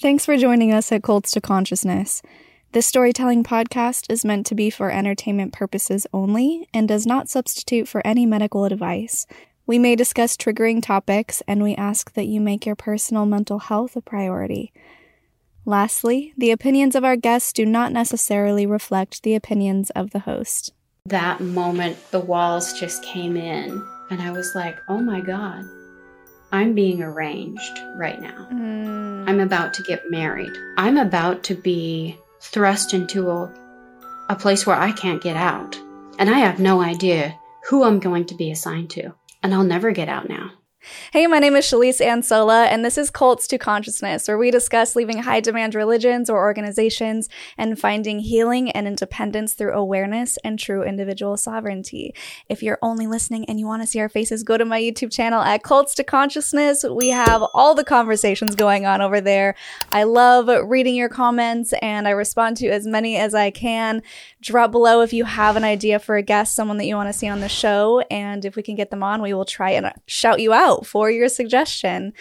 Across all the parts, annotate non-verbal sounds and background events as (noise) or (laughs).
Thanks for joining us at Cults to Consciousness. This storytelling podcast is meant to be for entertainment purposes only and does not substitute for any medical advice. We may discuss triggering topics, and we ask that you make your personal mental health a priority. Lastly, the opinions of our guests do not necessarily reflect the opinions of the host. That moment, the walls just came in, and I was like, oh my God, I'm being arranged right now. Mm. I'm about to get married. I'm about to be thrust into a, a place where I can't get out. And I have no idea who I'm going to be assigned to. And I'll never get out now. Hey, my name is Shalise Ansola, and this is Cults to Consciousness, where we discuss leaving high demand religions or organizations and finding healing and independence through awareness and true individual sovereignty. If you're only listening and you want to see our faces, go to my YouTube channel at Cults to Consciousness. We have all the conversations going on over there. I love reading your comments, and I respond to as many as I can. Drop below if you have an idea for a guest, someone that you want to see on the show, and if we can get them on, we will try and shout you out for your suggestion.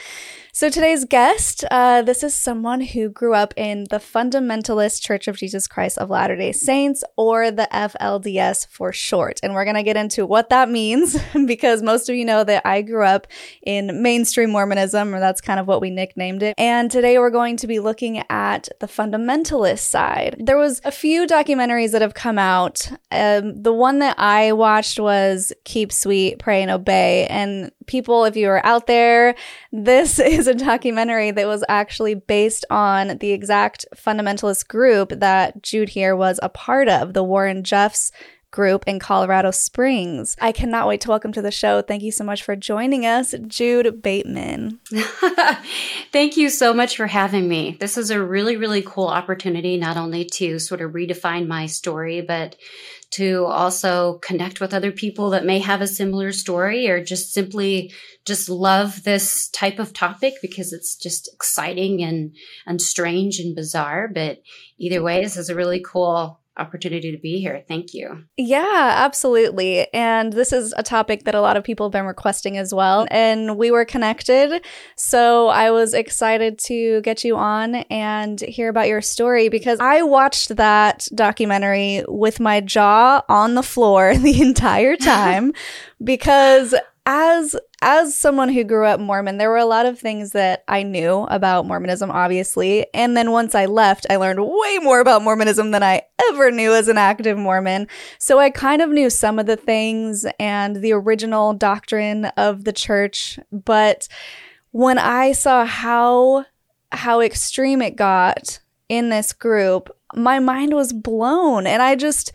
So today's guest, uh, this is someone who grew up in the Fundamentalist Church of Jesus Christ of Latter-day Saints, or the FLDS for short. And we're going to get into what that means (laughs) because most of you know that I grew up in mainstream Mormonism, or that's kind of what we nicknamed it. And today we're going to be looking at the fundamentalist side. There was a few documentaries that have come out. Um, the one that I watched was Keep Sweet, Pray and Obey. And people, if you are out there, this (laughs) is a documentary that was actually based on the exact fundamentalist group that Jude here was a part of, the Warren Jeffs group in Colorado Springs. I cannot wait to welcome to the show. Thank you so much for joining us, Jude Bateman. (laughs) Thank you so much for having me. This is a really, really cool opportunity, not only to sort of redefine my story, but to also connect with other people that may have a similar story or just simply just love this type of topic because it's just exciting and and strange and bizarre. But either way this is a really cool opportunity to be here. Thank you. Yeah, absolutely. And this is a topic that a lot of people have been requesting as well. And we were connected. So I was excited to get you on and hear about your story because I watched that documentary with my jaw on the floor (laughs) the entire time (laughs) because as as someone who grew up Mormon, there were a lot of things that I knew about Mormonism, obviously. And then once I left, I learned way more about Mormonism than I ever knew as an active Mormon. So I kind of knew some of the things and the original doctrine of the church. But when I saw how, how extreme it got in this group, my mind was blown. And I just,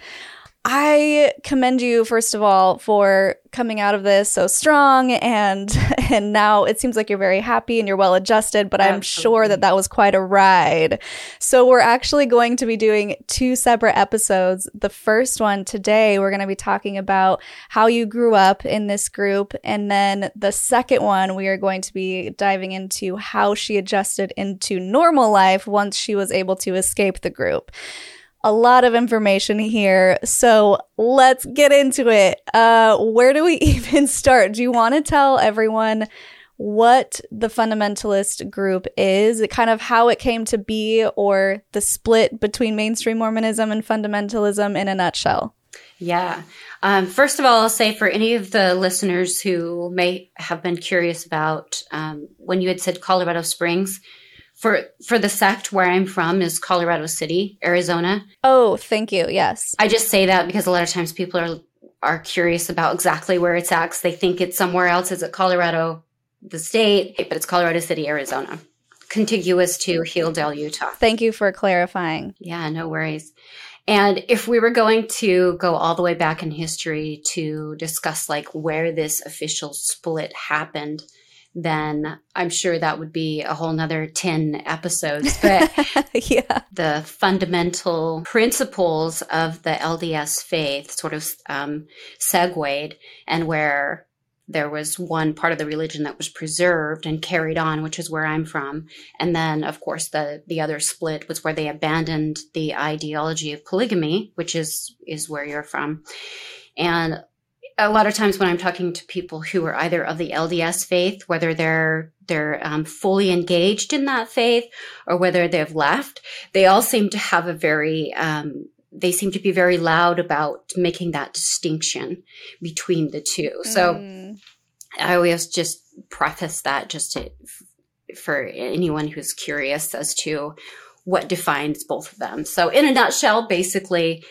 I commend you first of all for coming out of this so strong and (laughs) and now it seems like you're very happy and you're well adjusted but Absolutely. I'm sure that that was quite a ride. So we're actually going to be doing two separate episodes. The first one today we're going to be talking about how you grew up in this group and then the second one we are going to be diving into how she adjusted into normal life once she was able to escape the group a lot of information here. So let's get into it. Uh, where do we (laughs) even start? Do you want to tell everyone what the fundamentalist group is, kind of how it came to be, or the split between mainstream Mormonism and fundamentalism in a nutshell? Yeah. Um, first of all, I'll say for any of the listeners who may have been curious about um, when you had said Colorado Springs, for for the sect where I'm from is Colorado City, Arizona. Oh, thank you. Yes. I just say that because a lot of times people are are curious about exactly where it's at. They think it's somewhere else. Is it Colorado, the state? But it's Colorado City, Arizona, contiguous to Hildale, Utah. Thank you for clarifying. Yeah, no worries. And if we were going to go all the way back in history to discuss like where this official split happened, then I'm sure that would be a whole nother 10 episodes. (laughs) But yeah. the fundamental principles of the LDS faith sort of um, segued, and where there was one part of the religion that was preserved and carried on, which is where I'm from. And then, of course, the, the other split was where they abandoned the ideology of polygamy, which is, is where you're from. And a lot of times when I'm talking to people who are either of the LDS faith, whether they're they're um, fully engaged in that faith or whether they've left, they all seem to have a very um, they seem to be very loud about making that distinction between the two. So Mm. I always just preface that just to, for anyone who's curious as to what defines both of them. So in a nutshell, basically,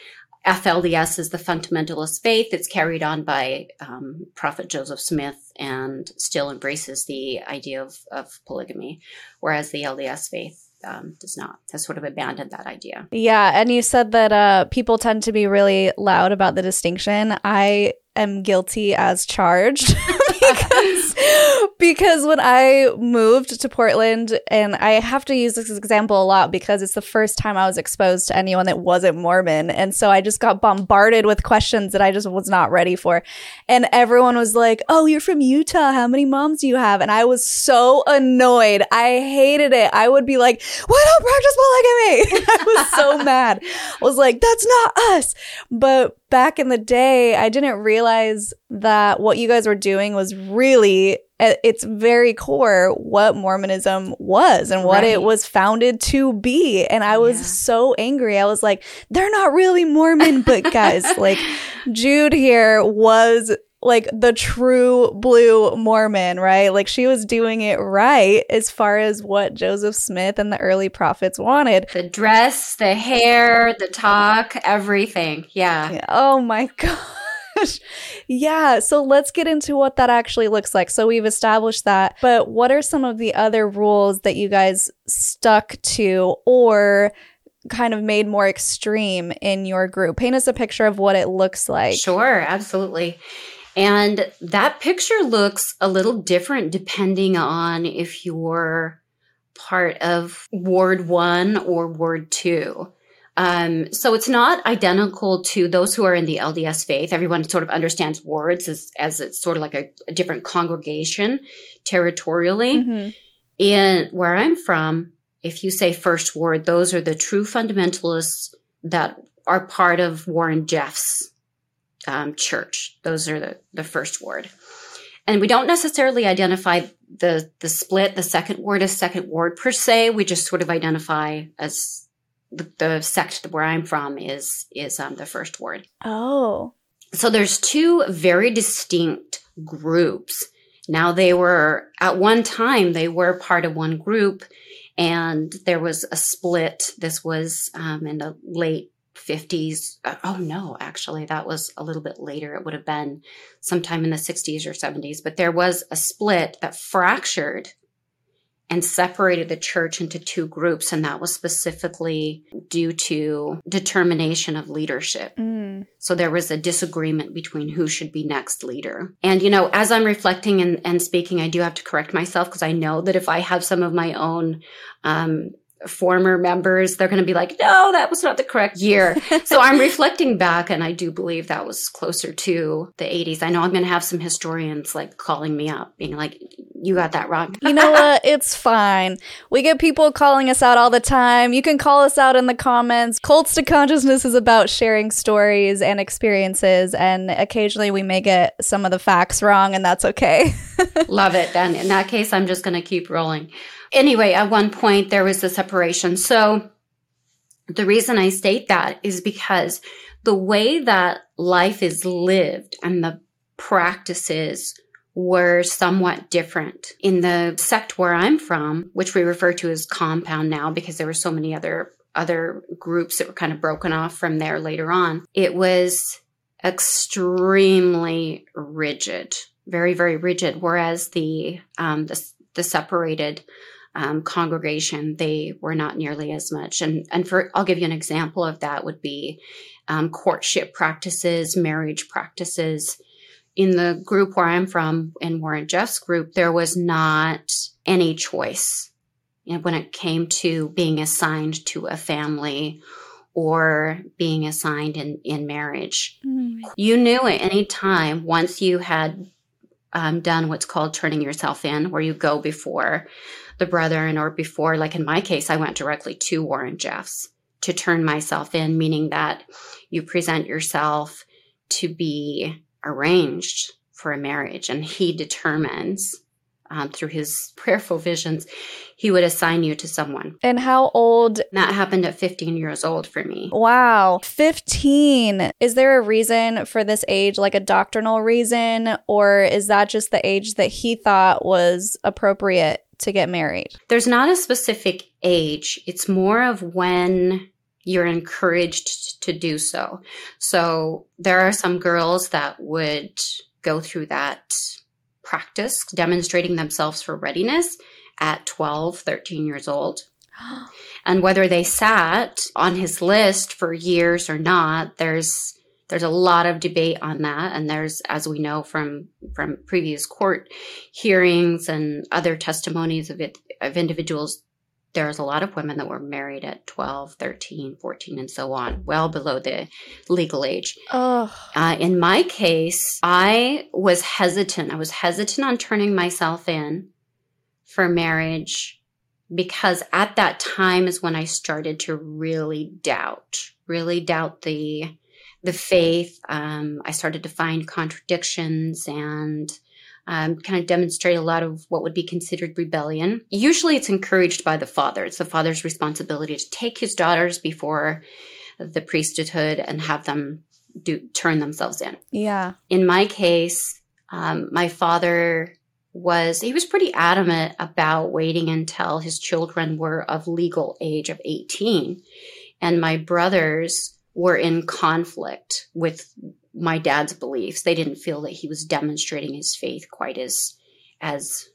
FLDS is the fundamentalist faith. It's carried on by um, Prophet Joseph Smith and still embraces the idea of, of polygamy, whereas the LDS faith um, does not, has sort of abandoned that idea. Yeah, and you said that uh, people tend to be really loud about the distinction. I am guilty as charged (laughs) because (laughs) because when I moved to Portland, and I have to use this example a lot because it's the first time I was exposed to anyone that wasn't Mormon, and so I just got bombarded with questions that I just was not ready for, and everyone was like, "Oh, you're from Utah. How many moms do you have?" And I was so annoyed. I hated it. I would be like, Why don't practice polygamy." (laughs) I was so (laughs) mad. I was like, "That's not us." But back in the day, I didn't realize that what you guys were doing was really at its very core what Mormonism was and what Right. it was founded to be. And I was Yeah. so angry. I was like, they're not really Mormon, but (laughs) guys, like Jude here was like the true blue Mormon, right? Like she was doing it right as far as what Joseph Smith and the early prophets wanted. The dress, the hair, the talk, everything. Yeah. Yeah. Oh my (laughs) gosh. Yeah. So let's get into what that actually looks like. So we've established that. But what are some of the other rules that you guys stuck to or kind of made more extreme in your group? Paint us a picture of what it looks like. Sure, absolutely. And that picture looks a little different depending on if you're part of Ward 1 or Ward 2. Um, so it's not identical to those who are in the LDS faith. Everyone sort of understands wards as, as it's sort of like a, a different congregation territorially. Mhm. In where I'm from, if you say first ward, those are the true fundamentalists that are part of Warren Jeffs' um, church. Those are the, the first ward. And we don't necessarily identify the the split, the second ward as second ward per se. We just sort of identify as the, the sect where I'm from is is um, the first ward. Oh. So there's two very distinct groups. Now they were at one time they were part of one group, and there was a split. This was um, in the late 50s. Uh, oh no, actually that was a little bit later. It would have been sometime in the 60s or 70s. But there was a split that fractured and separated the church into two groups, and that was specifically due to determination of leadership. Mm. So there was a disagreement between who should be next leader. And, you know, as I'm reflecting and, and speaking, I do have to correct myself because I know that if I have some of my own, um, former members, they're going to be like, no, that was not the correct year. (laughs) so I'm reflecting back and I do believe that was closer to the 80s. I know I'm going to have some historians like calling me up being like, you got that wrong. You know (laughs) what? It's fine. We get people calling us out all the time. You can call us out in the comments. Cults to Consciousness is about sharing stories and experiences, and occasionally we may get some of the facts wrong, and that's okay. (laughs) Love it. Then in that case, I'm just going to keep rolling. Anyway, at one point there was a separation. So the reason I state that is because the way that life is lived and the practices were somewhat different. In the sect where I'm from, which we refer to as compound now because there were so many other other groups that were kind of broken off from there later on, it was extremely rigid, very very rigid. Whereas the um, the, the separated um, congregation, they were not nearly as much. And and for I'll give you an example of that would be um, courtship practices, marriage practices. In the group where I'm from, in Warren Jeffs' group, there was not any choice you know, when it came to being assigned to a family or being assigned in, in marriage. You knew at any time once you had um, done what's called turning yourself in, where you go before the brethren or before, like in my case, I went directly to Warren Jeffs to turn myself in, meaning that you present yourself to be arranged for a marriage and he determines um, through his (laughs) prayerful visions, he would assign you to someone. And how old? That happened at 15 years old for me. Wow, 15. Is there a reason for this age, like a doctrinal reason, or is that just the age that he thought was appropriate to get married? There's not a specific age, it's more of when you're encouraged to do so. So there are some girls that would go through that practice, demonstrating themselves for readiness at 12, 13 years old. (gasps) and whether they sat on his list for years or not, there's there's a lot of debate on that. And there's as we know from from previous court hearings and other testimonies of it of individuals there's a lot of women that were married at 12 13 14 and so on well below the legal age. Oh. Uh, in my case i was hesitant. I was hesitant on turning myself in for marriage because at that time is when i started to really doubt really doubt the the faith um, i started to find contradictions and um, kind of demonstrate a lot of what would be considered rebellion. Usually it's encouraged by the father. It's the father's responsibility to take his daughters before the priesthood and have them do turn themselves in. Yeah. In my case, um, my father was he was pretty adamant about waiting until his children were of legal age of 18 and my brothers were in conflict with my dad's beliefs. They didn't feel that he was demonstrating his faith quite as as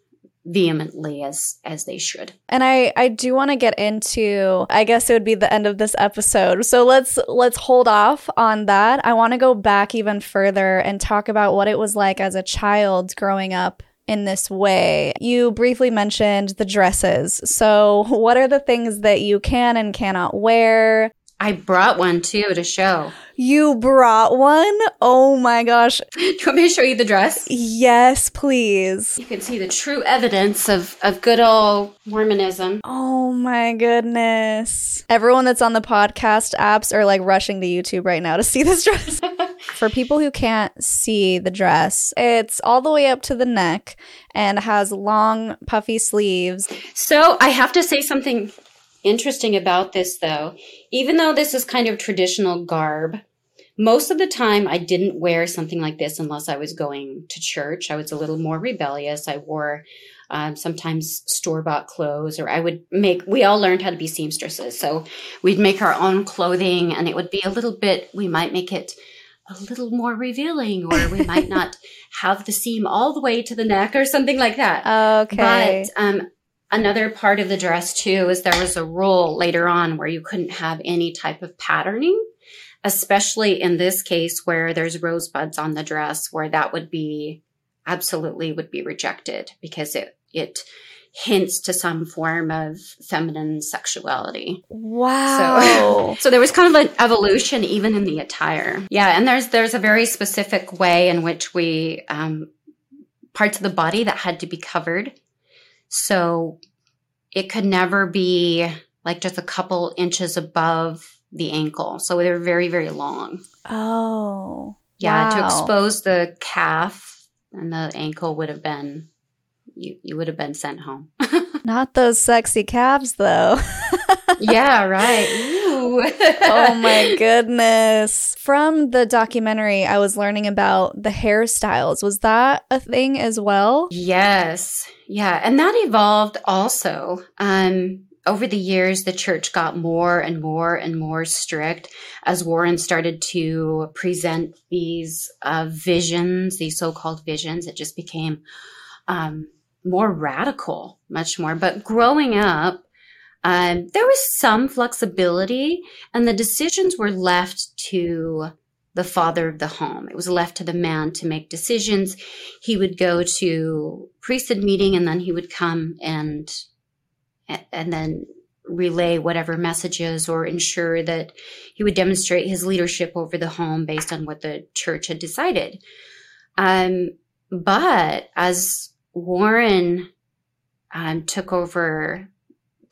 vehemently as as they should. And I I do want to get into I guess it would be the end of this episode. So let's let's hold off on that. I want to go back even further and talk about what it was like as a child growing up in this way. You briefly mentioned the dresses. So, (laughs) what are the things that you can and cannot wear? I brought one too to show. You brought one? Oh my gosh. (laughs) Do you want me to show you the dress? Yes, please. You can see the true evidence of, of good old Mormonism. Oh my goodness. Everyone that's on the podcast apps are like rushing to YouTube right now to see this (laughs) dress. (laughs) For people who can't see the dress, it's all the way up to the neck and has long, puffy sleeves. So I have to say something interesting about this though. Even though this is kind of traditional garb, most of the time I didn't wear something like this unless I was going to church. I was a little more rebellious. I wore um, sometimes store bought clothes, or I would make, we all learned how to be seamstresses. So we'd make our own clothing and it would be a little bit, we might make it a little more revealing, or we might not (laughs) have the seam all the way to the neck or something like that. Okay. But um, another part of the dress too is there was a rule later on where you couldn't have any type of patterning especially in this case where there's rosebuds on the dress where that would be absolutely would be rejected because it it hints to some form of feminine sexuality. Wow. So, (laughs) so there was kind of an evolution even in the attire. Yeah, and there's there's a very specific way in which we um, parts of the body that had to be covered so it could never be like just a couple inches above the ankle. So they're very, very long. Oh. Yeah, wow. to expose the calf and the ankle would have been you you would have been sent home. (laughs) Not those sexy calves though. (laughs) yeah, right. (laughs) oh my goodness. From the documentary, I was learning about the hairstyles. Was that a thing as well? Yes. Yeah. And that evolved also. Um, over the years, the church got more and more and more strict as Warren started to present these uh, visions, these so called visions. It just became um, more radical, much more. But growing up, um, there was some flexibility, and the decisions were left to the father of the home. It was left to the man to make decisions. He would go to priesthood meeting, and then he would come and and then relay whatever messages or ensure that he would demonstrate his leadership over the home based on what the church had decided. Um, but as Warren um, took over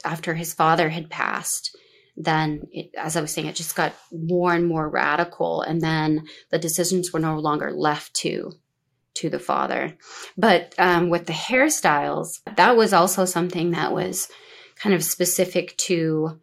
after his father had passed, then it, as I was saying, it just got more and more radical. And then the decisions were no longer left to to the father. But um, with the hairstyles, that was also something that was kind of specific to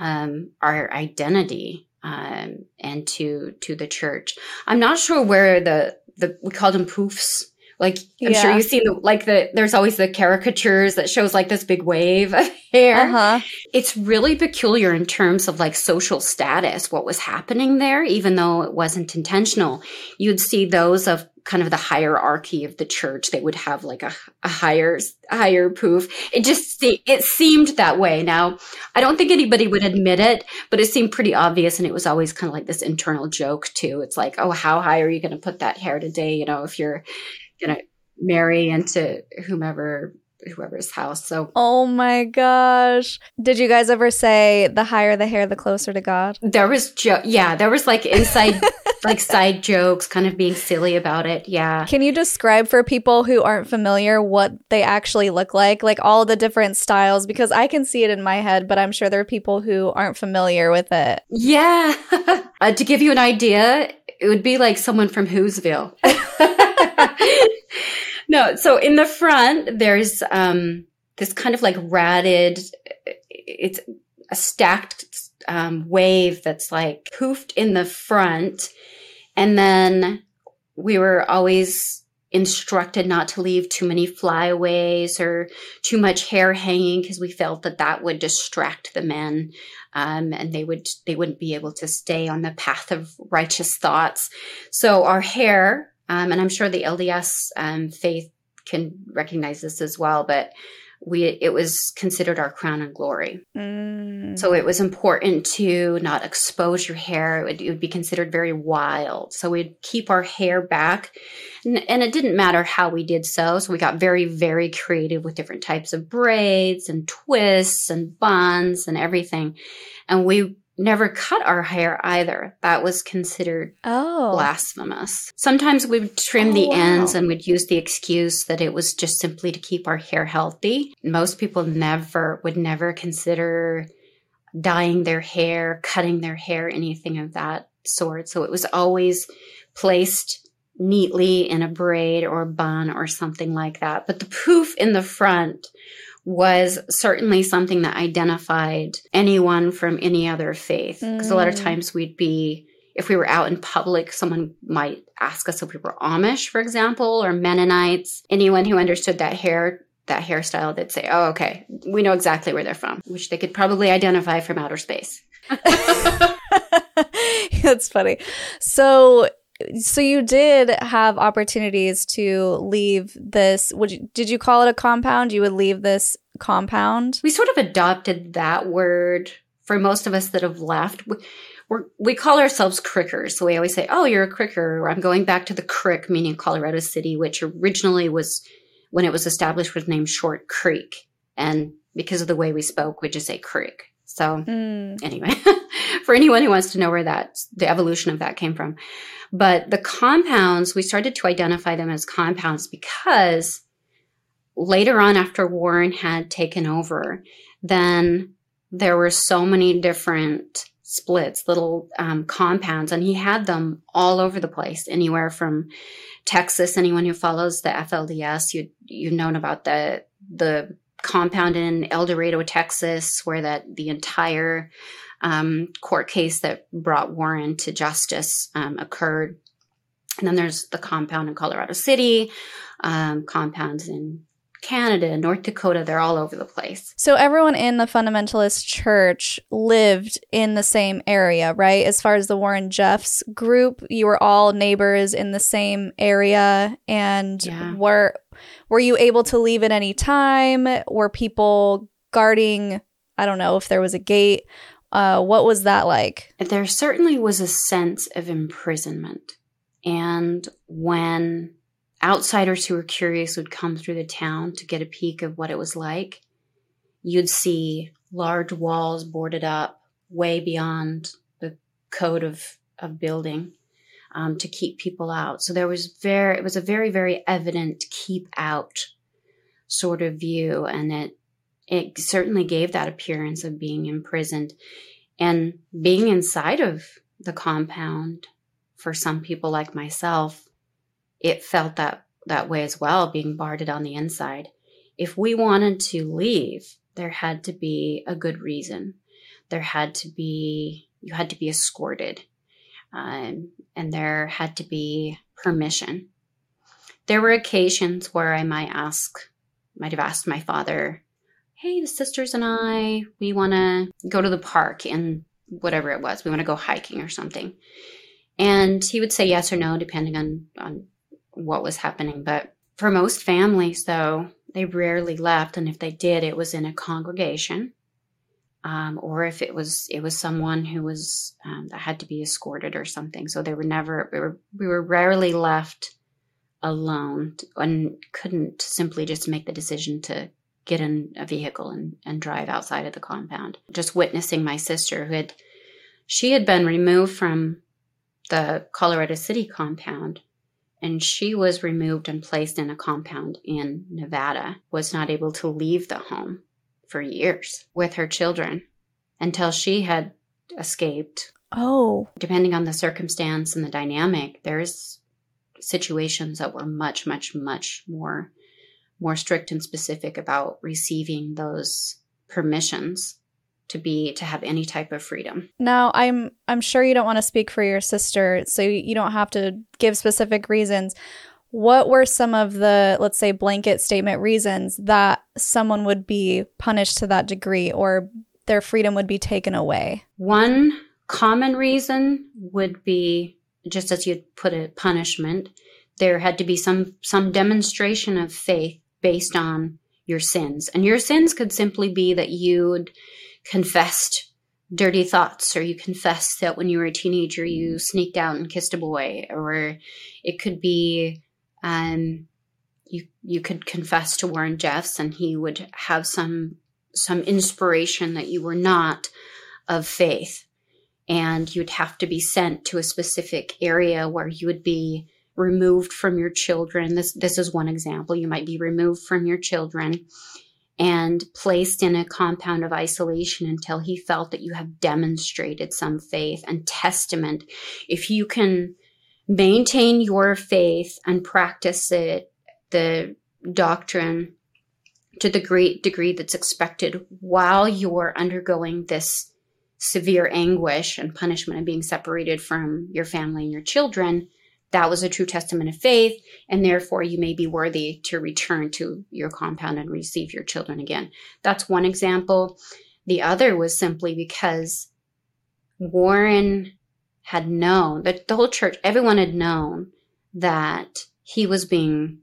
um, our identity um, and to to the church. I'm not sure where the the we called them poofs like I'm yeah. sure you've seen the like the there's always the caricatures that shows like this big wave of (laughs) hair. Uh-huh. It's really peculiar in terms of like social status, what was happening there, even though it wasn't intentional. You'd see those of kind of the hierarchy of the church. They would have like a, a higher higher poof. It just it seemed that way. Now I don't think anybody would admit it, but it seemed pretty obvious, and it was always kind of like this internal joke too. It's like, oh, how high are you going to put that hair today? You know, if you're gonna marry into whomever whoever's house. So Oh my gosh. Did you guys ever say the higher the hair the closer to God? There was jo- yeah, there was like inside (laughs) like side jokes kind of being silly about it. Yeah. Can you describe for people who aren't familiar what they actually look like? Like all the different styles because I can see it in my head, but I'm sure there are people who aren't familiar with it. Yeah. (laughs) uh, to give you an idea, it would be like someone from Whoville. (laughs) (laughs) no, so in the front, there's um, this kind of like ratted, it's a stacked um, wave that's like poofed in the front. And then we were always instructed not to leave too many flyaways or too much hair hanging because we felt that that would distract the men um, and they would they wouldn't be able to stay on the path of righteous thoughts so our hair um, and I'm sure the LDS um, faith can recognize this as well, but we it was considered our crown and glory. Mm. So it was important to not expose your hair. It would, it would, be considered very wild. So we'd keep our hair back, and, and, it didn't matter how we did so. So we got very very creative with different types of braids and twists and buns and everything, and we never cut our hair either. That was considered oh. blasphemous. Sometimes we'd trim oh, the wow. ends and we'd use the excuse that it was just simply to keep our hair healthy. Most people never would never consider dyeing their hair, cutting their hair, anything of that sort. So it was always placed neatly in a braid or a bun or something like that. But the poof in the front was certainly something that identified anyone from any other faith. Because mm. a lot of mm. times we'd be, if we were out in public, someone might ask us if we were Amish, for example, or Mennonites. Anyone who understood that hair that hairstyle, they'd say, "Oh, okay, we know exactly where they're from," which they could probably identify from outer space. (laughs) That's funny. So so you did have opportunities to leave this would you, did you call it a compound? You would leave this compound? We sort of adopted that word for most of us that have left. We we call ourselves crickers. So we always say oh you're a cricker i'm going back to the crick meaning colorado city which originally was when it was established was named short creek. And because of the way we spoke we just say creek so mm. anyway (laughs) for anyone who wants to know where that the evolution of that came from but the compounds, we started to identify them as compounds because later on, after Warren had taken over, then there were so many different splits, little um, compounds, and he had them all over the place, anywhere from Texas. Anyone who follows the FLDS, you you've known about the the compound in Eldorado, Texas, where that the entire um, court case that brought Warren to justice um, occurred. And then there's the compound in Colorado City, um, compounds in Canada, North Dakota, they're all over the place. So everyone in the fundamentalist church lived in the same area, right? As far as the Warren Jeffs group, you were all neighbors in the same area and yeah. were were you able to leave at any time? Were people guarding I don't know if there was a gate uh, what was that like? There certainly was a sense of imprisonment. And when outsiders who were curious would come through the town to get a peek of what it was like, you'd see large walls boarded up way beyond the code of, of building um, to keep people out. So there was very, it was a very, very evident keep out sort of view. And it it certainly gave that appearance of being imprisoned. And being inside of the compound for some people like myself, it felt that that way as well, being guarded on the inside. If we wanted to leave, there had to be a good reason. There had to be, you had to be escorted. Um, and there had to be permission. There were occasions where I might ask, might have asked my father, Hey, the sisters and I, we want to go to the park and whatever it was. We want to go hiking or something. And he would say yes or no, depending on, on what was happening. But for most families, though, they rarely left. And if they did, it was in a congregation. Um, or if it was it was someone who was um, that had to be escorted or something. So they were never we were we were rarely left alone and couldn't simply just make the decision to get in a vehicle and, and drive outside of the compound. Just witnessing my sister who had she had been removed from the Colorado City compound and she was removed and placed in a compound in Nevada, was not able to leave the home for years with her children until she had escaped. Oh. Depending on the circumstance and the dynamic, there's situations that were much, much, much more more strict and specific about receiving those permissions to be to have any type of freedom. Now, I'm I'm sure you don't want to speak for your sister, so you don't have to give specific reasons. What were some of the let's say blanket statement reasons that someone would be punished to that degree or their freedom would be taken away? One common reason would be just as you'd put it punishment. There had to be some some demonstration of faith based on your sins. And your sins could simply be that you'd confessed dirty thoughts or you confessed that when you were a teenager you sneaked out and kissed a boy or it could be um, you you could confess to Warren Jeffs and he would have some some inspiration that you were not of faith. And you'd have to be sent to a specific area where you would be removed from your children. This this is one example. You might be removed from your children and placed in a compound of isolation until he felt that you have demonstrated some faith and testament. If you can maintain your faith and practice it, the doctrine to the great degree that's expected while you're undergoing this severe anguish and punishment of being separated from your family and your children, that was a true testament of faith, and therefore you may be worthy to return to your compound and receive your children again. That's one example. The other was simply because Warren had known that the whole church, everyone had known that he was being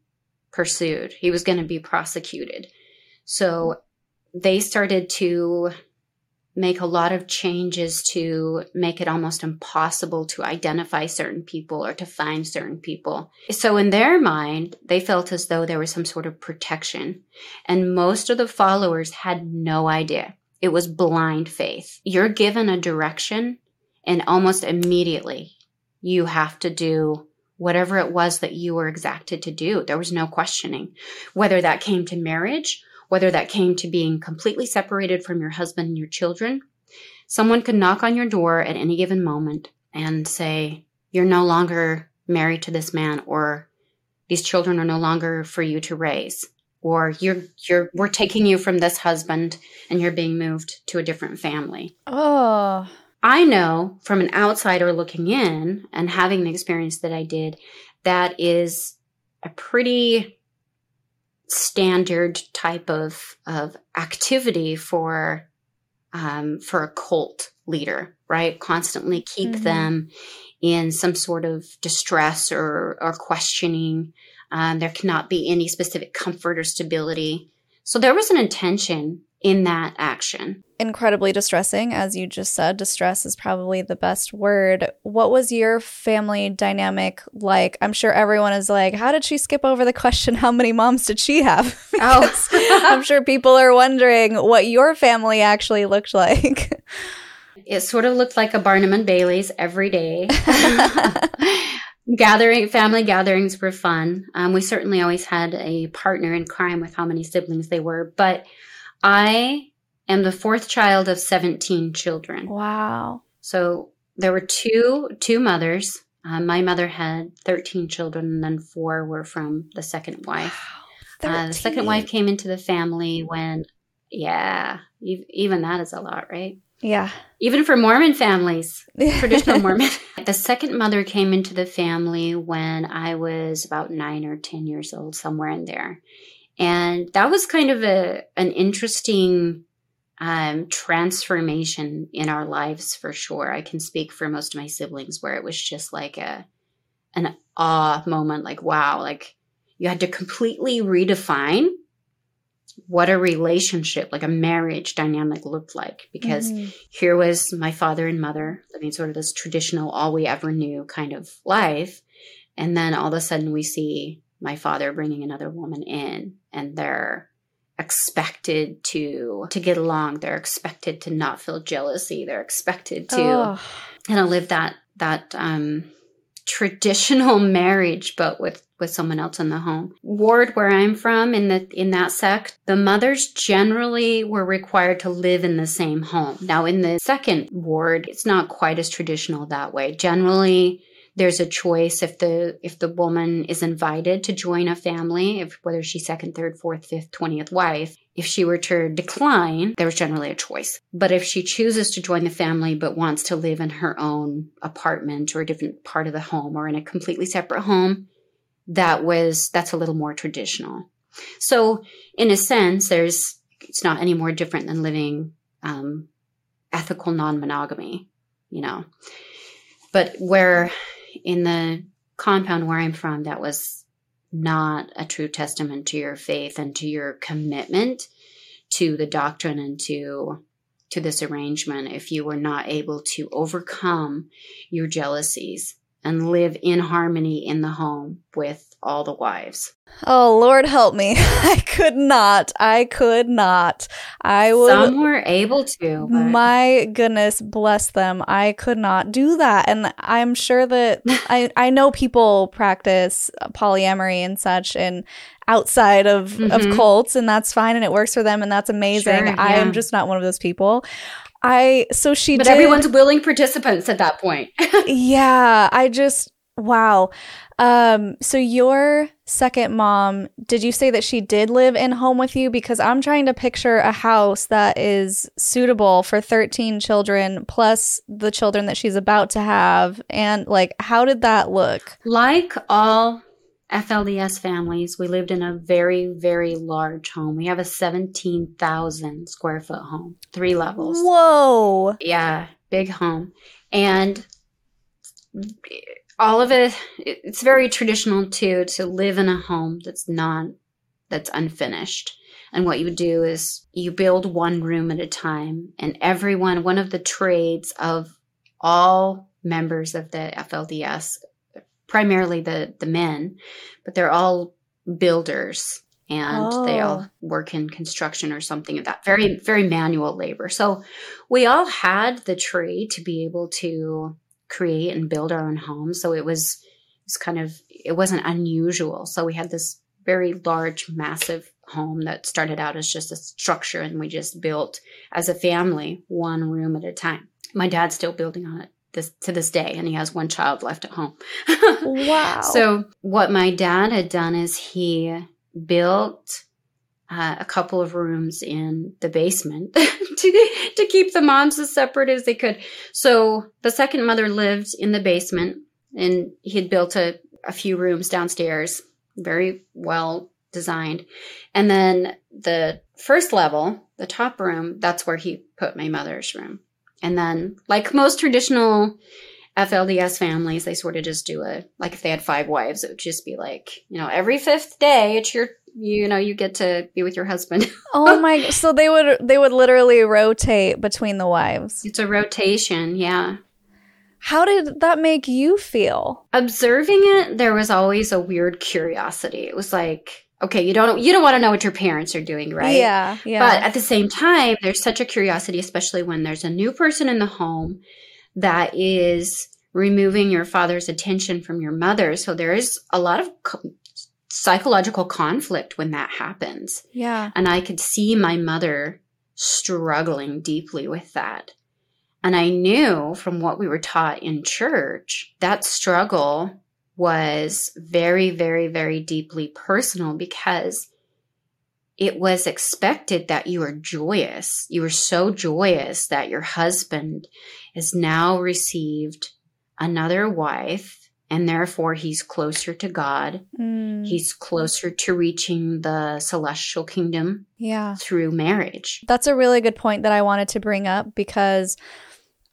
pursued, he was going to be prosecuted. So they started to make a lot of changes to make it almost impossible to identify certain people or to find certain people. So in their mind, they felt as though there was some sort of protection. And most of the followers had no idea. It was blind faith. You're given a direction and almost immediately you have to do whatever it was that you were exacted to do. There was no questioning. Whether that came to marriage whether that came to being completely separated from your husband and your children. Someone could knock on your door at any given moment and say, You're no longer married to this man, or these children are no longer for you to raise, or you're, you're, we're taking you from this husband and you're being moved to a different family. Oh. I know from an outsider looking in and having the experience that I did, that is a pretty standard type of of activity for um, for a cult leader, right? Constantly keep mm-hmm. them in some sort of distress or or questioning. Um, there cannot be any specific comfort or stability. So there was an intention in that action. Incredibly distressing, as you just said. Distress is probably the best word. What was your family dynamic like? I'm sure everyone is like, how did she skip over the question, how many moms did she have? (laughs) oh, I'm sure people are wondering what your family actually looked like. It sort of looked like a Barnum and Bailey's every day. (laughs) gathering family gatherings were fun. Um, we certainly always had a partner in crime with how many siblings they were, but I am the fourth child of 17 children. Wow. So there were two two mothers. Uh, my mother had 13 children, and then four were from the second wife. Wow, Uh, the second wife came into the family when, yeah, ev- even that is a lot, right? Yeah. Even for Mormon families, (laughs) traditional Mormon. The second mother came into the family when I was about nine or 10 years old, somewhere in there. And that was kind of a, an interesting um, transformation in our lives for sure. I can speak for most of my siblings where it was just like a, an awe moment, like, wow, like you had to completely redefine what a relationship, like a marriage dynamic looked like because Mhm. here was my father and mother living sort of this traditional all we ever knew kind of life and then all of a sudden we see my father bringing another woman in and they're expected to to get along. They're expected to not feel jealousy. They're expected to Oh. kind of live that that um traditional (laughs) marriage but with with someone else in the home. Ward where i'm from in the in that sect the mothers generally were required to live in the same home. Now in the second ward it's not quite as traditional that way. Generally there's a choice if the if the woman is invited to join a family if whether she's second third fourth fifth 20th wife if she were to decline there was generally a choice. But if she chooses to join the family but wants to live in her own apartment or a different part of the home or in a completely separate home that was that's a little more traditional. So in a sense there's it's not any more different than living um, ethical non-monogamy you know. But where in the compound where i'm from that was not a true testament to your faith and to your commitment to the doctrine and to to this arrangement if you were not able to overcome your jealousies and live in harmony in the home with all the wives. Oh, Lord help me. (laughs) I could not. I could not. I would. Some were able to. But My goodness, bless them. I could not do that. And I'm sure that (laughs) I, I know people practice polyamory and such and outside of, of Mhm. cults, and that's fine and it works for them and that's amazing. Sure, I am just not one of those people. I so she but did, everyone's willing participants at that point. (laughs) yeah, I just wow. Um so your second mom, did you say that she did live in home with you because I'm trying to picture a house that is suitable for 13 children plus the children that she's about to have and like how did that look? like all FLDS families, we lived in a very, very large home. We have a 17,000 square foot home, three levels. Whoa. Yeah, big home. And all of it it's very traditional too to live in a home that's not that's unfinished. And what you do is you build one room at a time and everyone one of the trades of all members of the FLDS primarily the the men, but they're all builders and they all Oh. work in construction or something of that very very manual labor. So we all had the trade to be able to create and build our own homes. So it was it was kind of it wasn't unusual. So we had this very large, massive home that started out as just a structure, and we just built as a family one room at a time. My dad's still building on it this to this day, and he has one child left at home. (laughs) Wow. So what my dad had done is he built uh, a couple of rooms in the basement (laughs) to to keep the moms as separate as they could. So the second mother lived in the basement, and he had built a, a few rooms downstairs, very well designed. And then the first level, the top room, that's where he put my mother's room. And then, like most traditional FLDS families, they sort of just do a like if they had five wives, it would just be like, you know, every fifth day it's your you know, you get to be with your husband. (laughs) oh my so they would they would literally rotate between the wives. it's a rotation, yeah. How did that make you feel? Observing it, there was always a weird curiosity. It was like, okay, you don't you don't want to know what your parents are doing, right? Yeah, yeah. But at the same time, there's such a curiosity, especially when there's a new person in the home that is removing your father's attention from your mother. So there is a lot of co- psychological conflict when that happens. yeah. And I could see my mother struggling deeply with that. And I knew from what we were taught in church that struggle was very, very, very deeply personal because it was expected that you were joyous. You were so joyous that your husband has now received another wife and therefore he's closer to God. Mm. He's closer to reaching the celestial kingdom yeah. through marriage. That's a really good point that I wanted to bring up because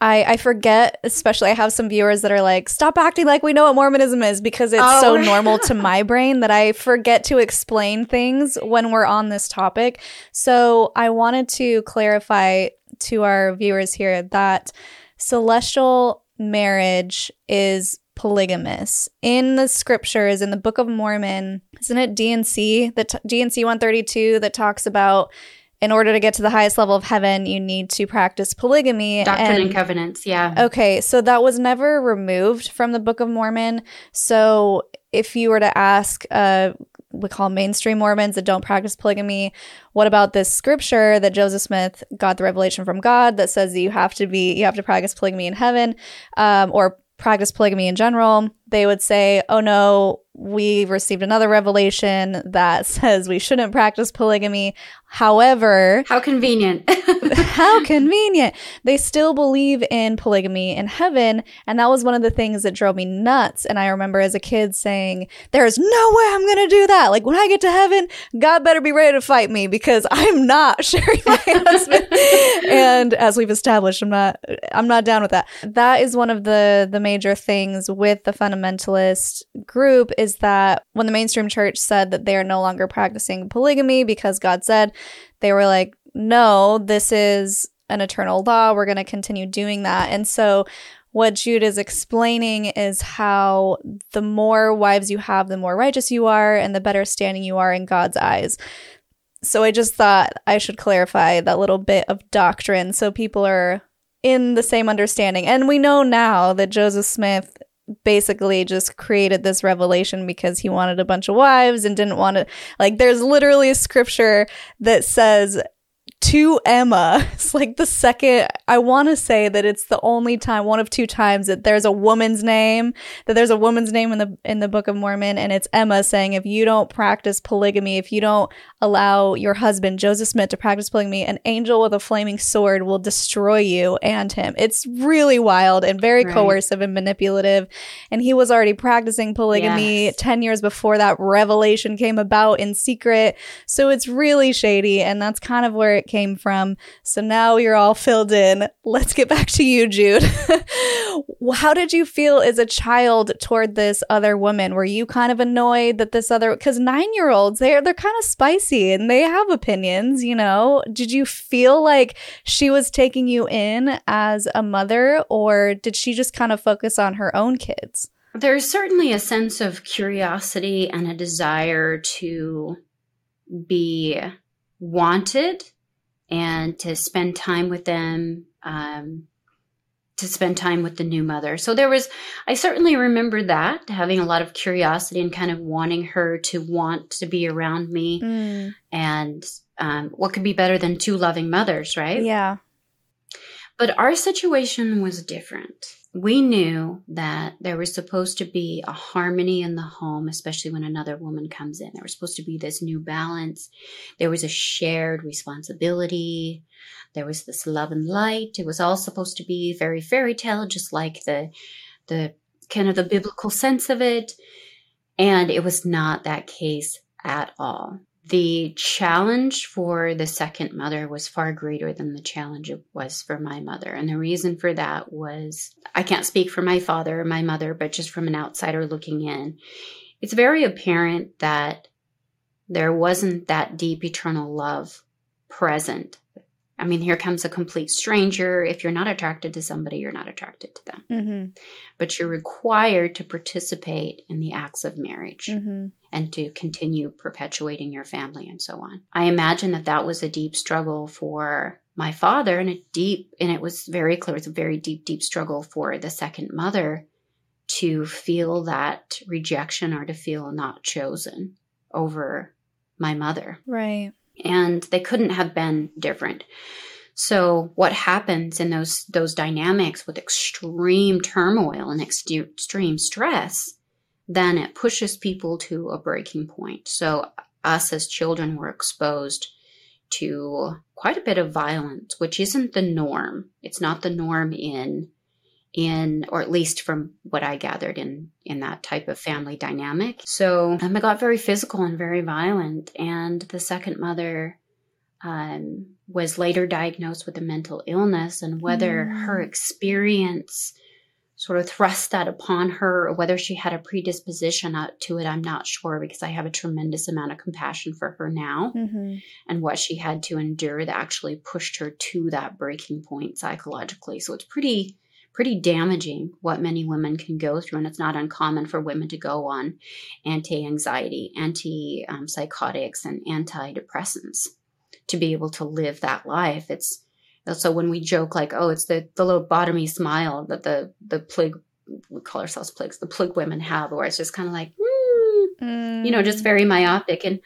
I, I forget, especially I have some viewers that are like, stop acting like we know what Mormonism is because it's oh. so (laughs) normal to my brain that I forget to explain things when we're on this topic. So I wanted to clarify to our viewers here that celestial marriage is polygamous. In the scriptures, in the Book of Mormon, isn't it D&C, the t- D&C 132 that talks about in order to get to the highest level of heaven, you need to practice polygamy. Doctrine and, and, Covenants, yeah. Okay, so that was never removed from the Book of Mormon. So if you were to ask, uh, we call mainstream Mormons that don't practice polygamy, what about this scripture that Joseph Smith got the revelation from God that says that you have to be, you have to practice polygamy in heaven, um, or practice polygamy in general? They would say, oh no, we received another revelation that (laughs) says we shouldn't practice polygamy. However, how convenient. (laughs) how convenient. They still believe in polygamy in heaven. And that was one of the things that drove me nuts. And I remember as a kid saying, There's no way I'm going to do that. Like when I get to heaven, God better be ready to fight me because (laughs) I'm not sharing my husband. and as we've established, I'm not, I'm not down with that. That is one of the, the major things with the fundamentalist group is that when the mainstream church said that they are no longer practicing polygamy because God said, they were like, no, this is an eternal law. We're going to continue doing that. And so, what Jude is explaining is how the more wives you have, the more righteous you are and the better standing you are in God's eyes. So, I just thought I should clarify that little bit of doctrine so people are in the same understanding. And we know now that Joseph Smith basically just created this revelation because he wanted a bunch of wives and didn't want to like there's literally a scripture that says to Emma. (laughs) It's like the second, I want to say that it's the only time, one of two times that there's a woman's name, that there's a woman's name in the, in the Book of Mormon. And it's Emma saying, if you don't practice polygamy, if you don't allow your husband, Joseph Smith, to practice polygamy, an angel with a flaming sword will destroy you and him. It's really wild and very right. coercive and manipulative. And he was already practicing polygamy yes. 10 years before that revelation came about in secret. So it's really shady. And that's kind of where it came from. So now you're all filled in. Let's get back to you, Jude. (laughs) How did you feel as a child toward this other woman? Were you kind of annoyed that this other because nine year olds they're they're kind of spicy and they have opinions, you know? Did you feel like she was taking you in as a mother, or did she just kind of focus on her own kids? There's certainly a sense of curiosity and a desire to be wanted and to spend time with them, um, to spend time with the new mother. So there was, I certainly remember that having a lot of curiosity and kind of wanting her to want to be around me. Mm. And um, what could be better than two loving mothers, right? Yeah. But our situation was different we knew that there was supposed to be a harmony in the home, especially when another woman comes in. There was supposed to be this new balance. There was a shared responsibility. There was this love and light. It was all supposed to be very fairy tale, just like the, the kind of the biblical sense of it. And it was not that case at all the challenge for the second mother was far greater than the challenge it was for my mother. And the reason for that was I can't speak for my father or my mother, but just from an outsider looking in, it's very apparent that there wasn't that deep eternal love present I mean, here comes a complete stranger. If you're not attracted to somebody, you're not attracted to them. Mm-hmm. But you're required to participate in the acts of marriage mm-hmm. and to continue perpetuating your family and so on. I imagine that that was a deep struggle for my father and a deep, and it was very clear, it's a very deep, deep struggle for the second mother to feel that rejection or to feel not chosen over my mother. Right And they couldn't have been different. So what happens in those those dynamics with extreme turmoil and extreme stress, then it pushes people to a breaking point. So us as children were exposed to quite a bit of violence, which isn't the norm. It's not the norm in in or at least from what I gathered in in that type of family dynamic. So um, I got very physical and very violent and the second mother um, was later diagnosed with a mental illness and whether mm. her experience sort of thrust that upon her or whether she had a predisposition to it i'm not sure because i have a tremendous amount of compassion for her now mm-hmm. and what she had to endure that actually pushed her to that breaking point psychologically so it's pretty pretty damaging what many women can go through and it's not uncommon for women to go on anti-anxiety anti-psychotics um, and antidepressants to be able to live that life it's so when we joke like, oh, it's the, the lobotomy smile that the, the plig, we call ourselves pligs, the plig women have, where it's just kind of like, mm, mm. you know, just very myopic and,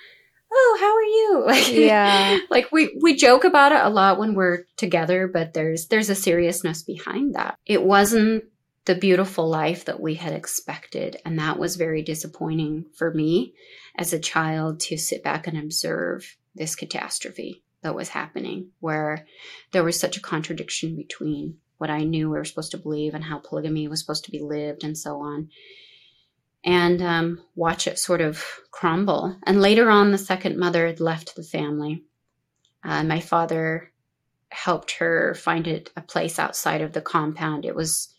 oh, how are you? (laughs) Like, yeah. like we, we joke about it a lot when we're together, but there's, there's a seriousness behind that. It wasn't the beautiful life that we had expected. And that was very disappointing for me as a child to sit back and observe this catastrophe that was happening, where there was such a contradiction between what I knew we were supposed to believe and how polygamy was supposed to be lived and so on. And um, watch it sort of crumble. And later on, the second mother had left the family. Uh, my father helped her find it a place outside of the compound. It was,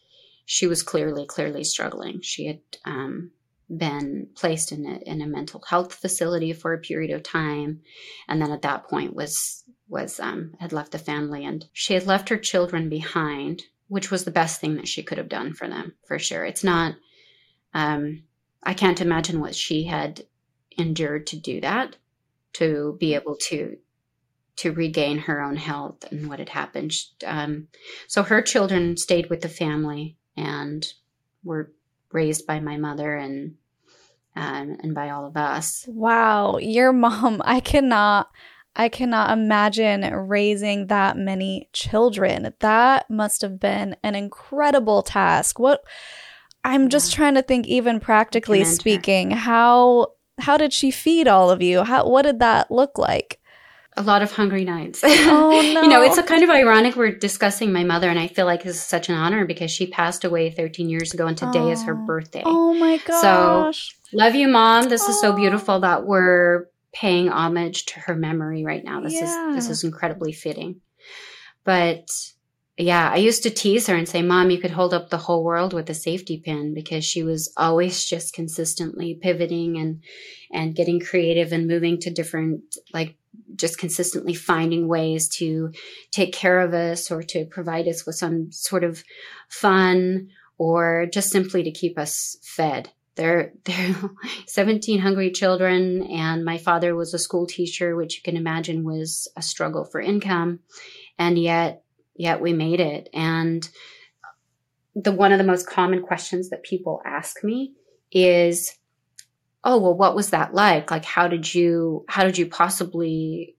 she was clearly, clearly struggling. She had um, been placed in a, in a mental health facility for a period of time and then at that point was was um, had left the family and she had left her children behind which was the best thing that she could have done for them for sure it's not um, i can't imagine what she had endured to do that to be able to to regain her own health and what had happened um, so her children stayed with the family and were raised by my mother and um, and by all of us. Wow, your mom! I cannot, I cannot imagine raising that many children. That must have been an incredible task. What? I'm just yeah. trying to think, even practically speaking, how how did she feed all of you? How what did that look like? a lot of hungry nights. Oh no. (laughs) you know, it's a kind of ironic we're discussing my mother and I feel like this is such an honor because she passed away 13 years ago and today oh. is her oh. birthday. Oh my gosh. So, love you mom. This oh. is so beautiful that we're paying homage to her memory right now. This yeah. is this is incredibly fitting. But yeah, I used to tease her and say, Mom, you could hold up the whole world with a safety pin because she was always just consistently pivoting and and getting creative and moving to different like just consistently finding ways to take care of us or to provide us with some sort of fun or just simply to keep us fed. They're, (laughs) they're 17 hungry children, and my father was a school teacher, which you can imagine was a struggle for income. And yet, yet we made it. And the one of the most common questions that people ask me is, oh well what was that like? Like how did you how did you possibly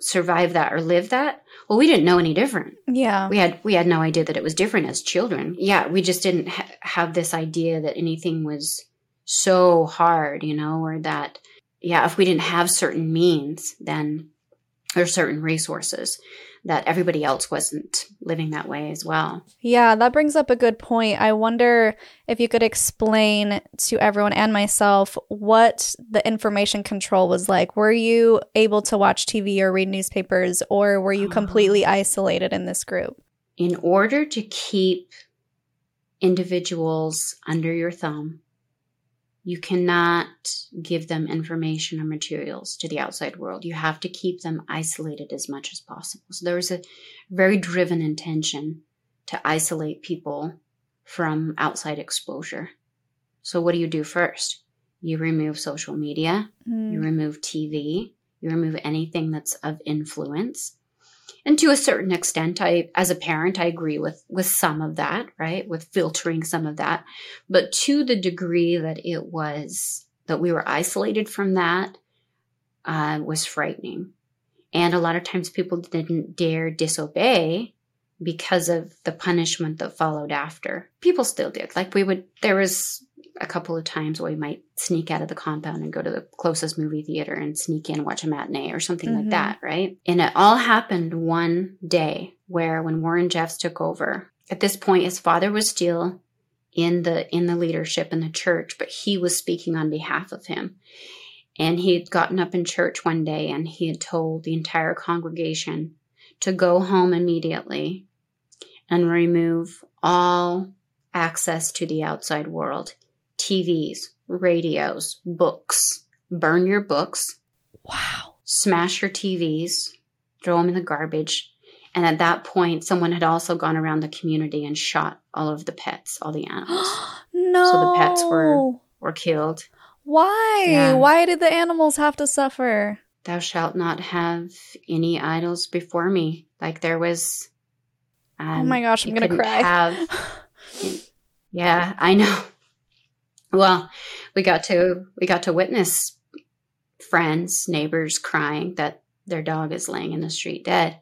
survive that or live that? Well we didn't know any different. Yeah. We had we had no idea that it was different as children. Yeah we just didn't ha- have this idea that anything was so hard you know or that yeah if we didn't have certain means then or certain resources that everybody else wasn't living that way as well. Yeah, that brings up a good point. I wonder if you could explain to everyone and myself what the information control was like. Were you able to watch TV or read newspapers, or were you completely uh-huh. isolated in this group? In order to keep individuals under your thumb, you cannot give them information or materials to the outside world. You have to keep them isolated as much as possible. So there was a very driven intention to isolate people from outside exposure. So what do you do first? You remove social media, mm. you remove TV, you remove anything that's of influence and to a certain extent i as a parent i agree with with some of that right with filtering some of that but to the degree that it was that we were isolated from that uh, was frightening And a lot of times people didn't dare disobey because of the punishment that followed after. People still did. Like we would, there was a couple of times where we might sneak out of the compound and go to the closest movie theater and sneak in, and watch a matinee or something Mhm. like that, right? And it all happened one day where when Warren Jeffs took over, at this point his father was still in the in the leadership in the church, but he was speaking on behalf of him. And he had gotten up in church one day and he had told the entire congregation to go home immediately and remove all access to the outside world TVs, radios, books. Burn your books, Wow. smash your TVs, throw them in the garbage. And at that point, someone had also gone around the community and shot all of the pets, all the animals (gasps) no. So the pets were- were killed. Why? Yeah. Why did the animals have to suffer? Thou shalt not have any idols before me. Like there was. oh um, my gosh, I'm gonna cry. have- (laughs) Yeah, I know. Well, we got to we got to witness friends, neighbors crying that their dog is laying in the street dead.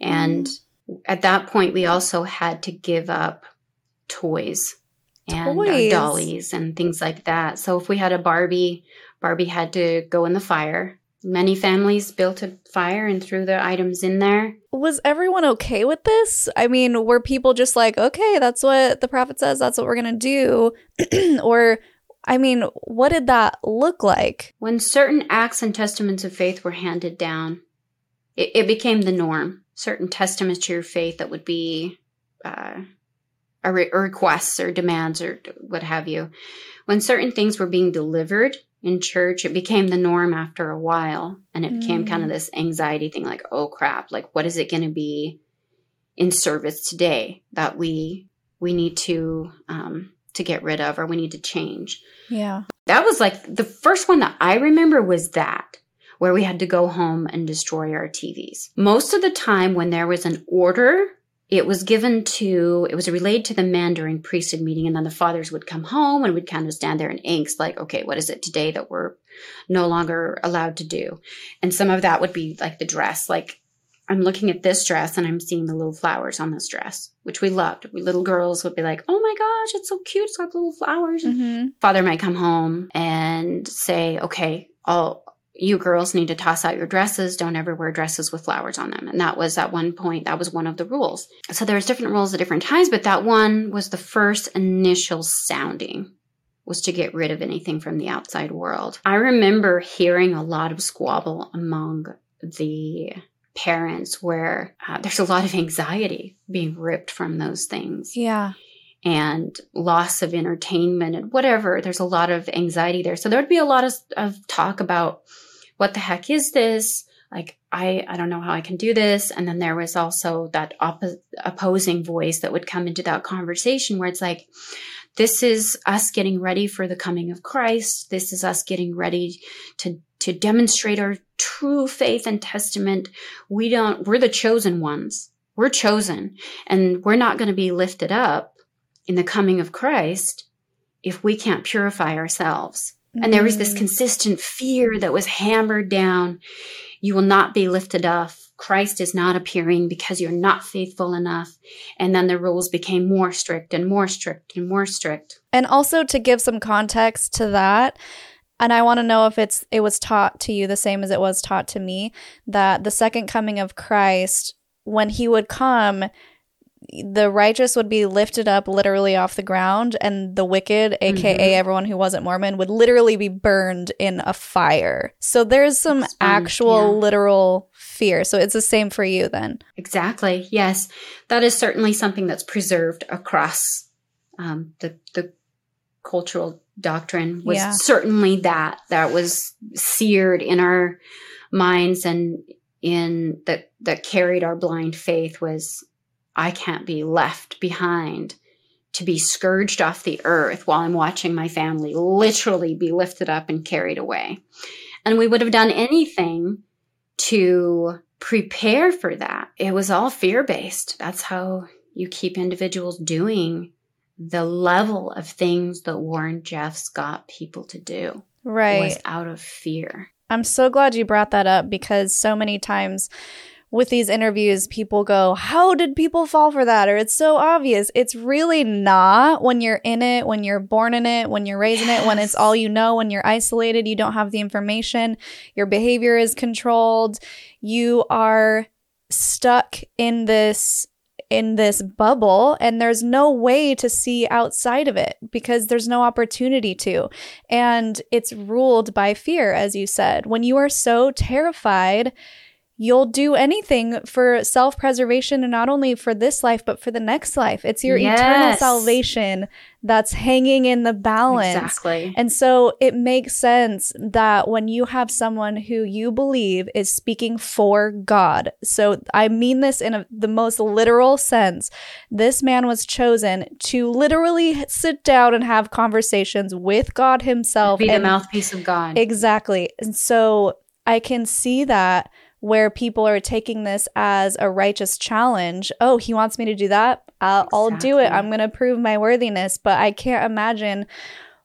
And mm-hmm. at that point we also had to give up toys and dollies and things like that. So if we had a Barbie, Barbie had to go in the fire. Many families built a fire and threw their items in there. was everyone okay with this? I mean, were people just like, okay, that's what the prophet says, that's what we're going to do? (clears throat) or, I mean, what did that look like? When certain acts and testaments of faith were handed down, it, it became the norm. Certain testaments to your faith that would be uh, a re- requests or demands or what have you. When certain things were being delivered in church, it became the norm after a while. And it became Mm. kind of this anxiety thing like, oh crap, like what is it going to be in service today that we we need to um, to get rid of or we need to change? Yeah. That was like the first one that I remember was that where we had to go home and destroy our TVs. Most of the time when there was an order, it was given to, it was relayed to the men during priesthood meeting and then the fathers would come home and we'd kind of stand there in angst like, okay, what is it today that we're no longer allowed to do? And some of that would be like the dress, like I'm looking at this dress and I'm seeing the little flowers on this dress, which we loved. We little girls would be like, oh my gosh, it's so cute. It's got little flowers. hmm Father might come home and say, okay, all you girls need to toss out your dresses. Don't ever wear dresses with flowers on them. And that was at one point, that was one of the rules. So there was different rules at different times, but that one was the first initial sounding was to get rid of anything from the outside world. I remember hearing a lot of squabble among the parents where uh, there's a lot of anxiety being ripped from those things Yeah. and loss of entertainment and whatever. There's a lot of anxiety there. So there would be a lot of, of talk about what the heck is this? Like, I, I don't know how I can do this. And then there was also that oppo- opposing voice that would come into that conversation where it's like, this is us getting ready for the coming of Christ. This is us getting ready to, to demonstrate our true faith and testament. We don't, we're the chosen ones. We're chosen and we're not going to be lifted up in the coming of Christ if we can't purify ourselves. And there was this Mm. consistent fear that was hammered down. You will not be lifted up. Christ is not appearing because you're not faithful enough. And then the rules became more strict and more strict and more strict. And also to give some context to that, and I want to know if it's it was taught to you the same as it was taught to me that the second coming of Christ when he would come the righteous would be lifted up literally off the ground and the wicked aka Mhm. everyone who wasn't mormon would literally be burned in a fire so there's some That's actual yeah. literal fear so it's the same for you then Exactly. Yes. That is certainly something that's preserved across um, the, the cultural doctrine was Yeah. certainly that that was seared in our minds and in that that carried our blind faith was I can't be left behind to be scourged off the earth while I'm watching my family literally be lifted up and carried away. And we would have done anything to prepare for that. It was all fear based. That's how you keep individuals doing the level of things that Warren Jeffs got people to do right was out of fear. I'm so glad you brought that up because so many times with these interviews, people go, How did people fall for that? Or it's so obvious. It's really not when you're in it, when you're born in it, when you're raised yes. in it, when it's all you know, when you're isolated, you don't have the information, your behavior is controlled, you are stuck in this in this bubble and there's no way to see outside of it because there's no opportunity to. And it's ruled by fear, as you said. When you are so terrified, you'll do anything for self preservation and not only for this life, but for the next life. It's your yes. eternal salvation that's hanging in the balance. Exactly. And so it makes sense that when you have someone who you believe is speaking for God, so I mean this in a, the most literal sense, this man was chosen to literally sit down and have conversations with God Himself. Be the mouthpiece of God. Exactly. And so I can see that where people are taking this as a righteous challenge. Oh, he wants me to do that. I'll, exactly. I'll do it. I'm going to prove my worthiness. But I can't imagine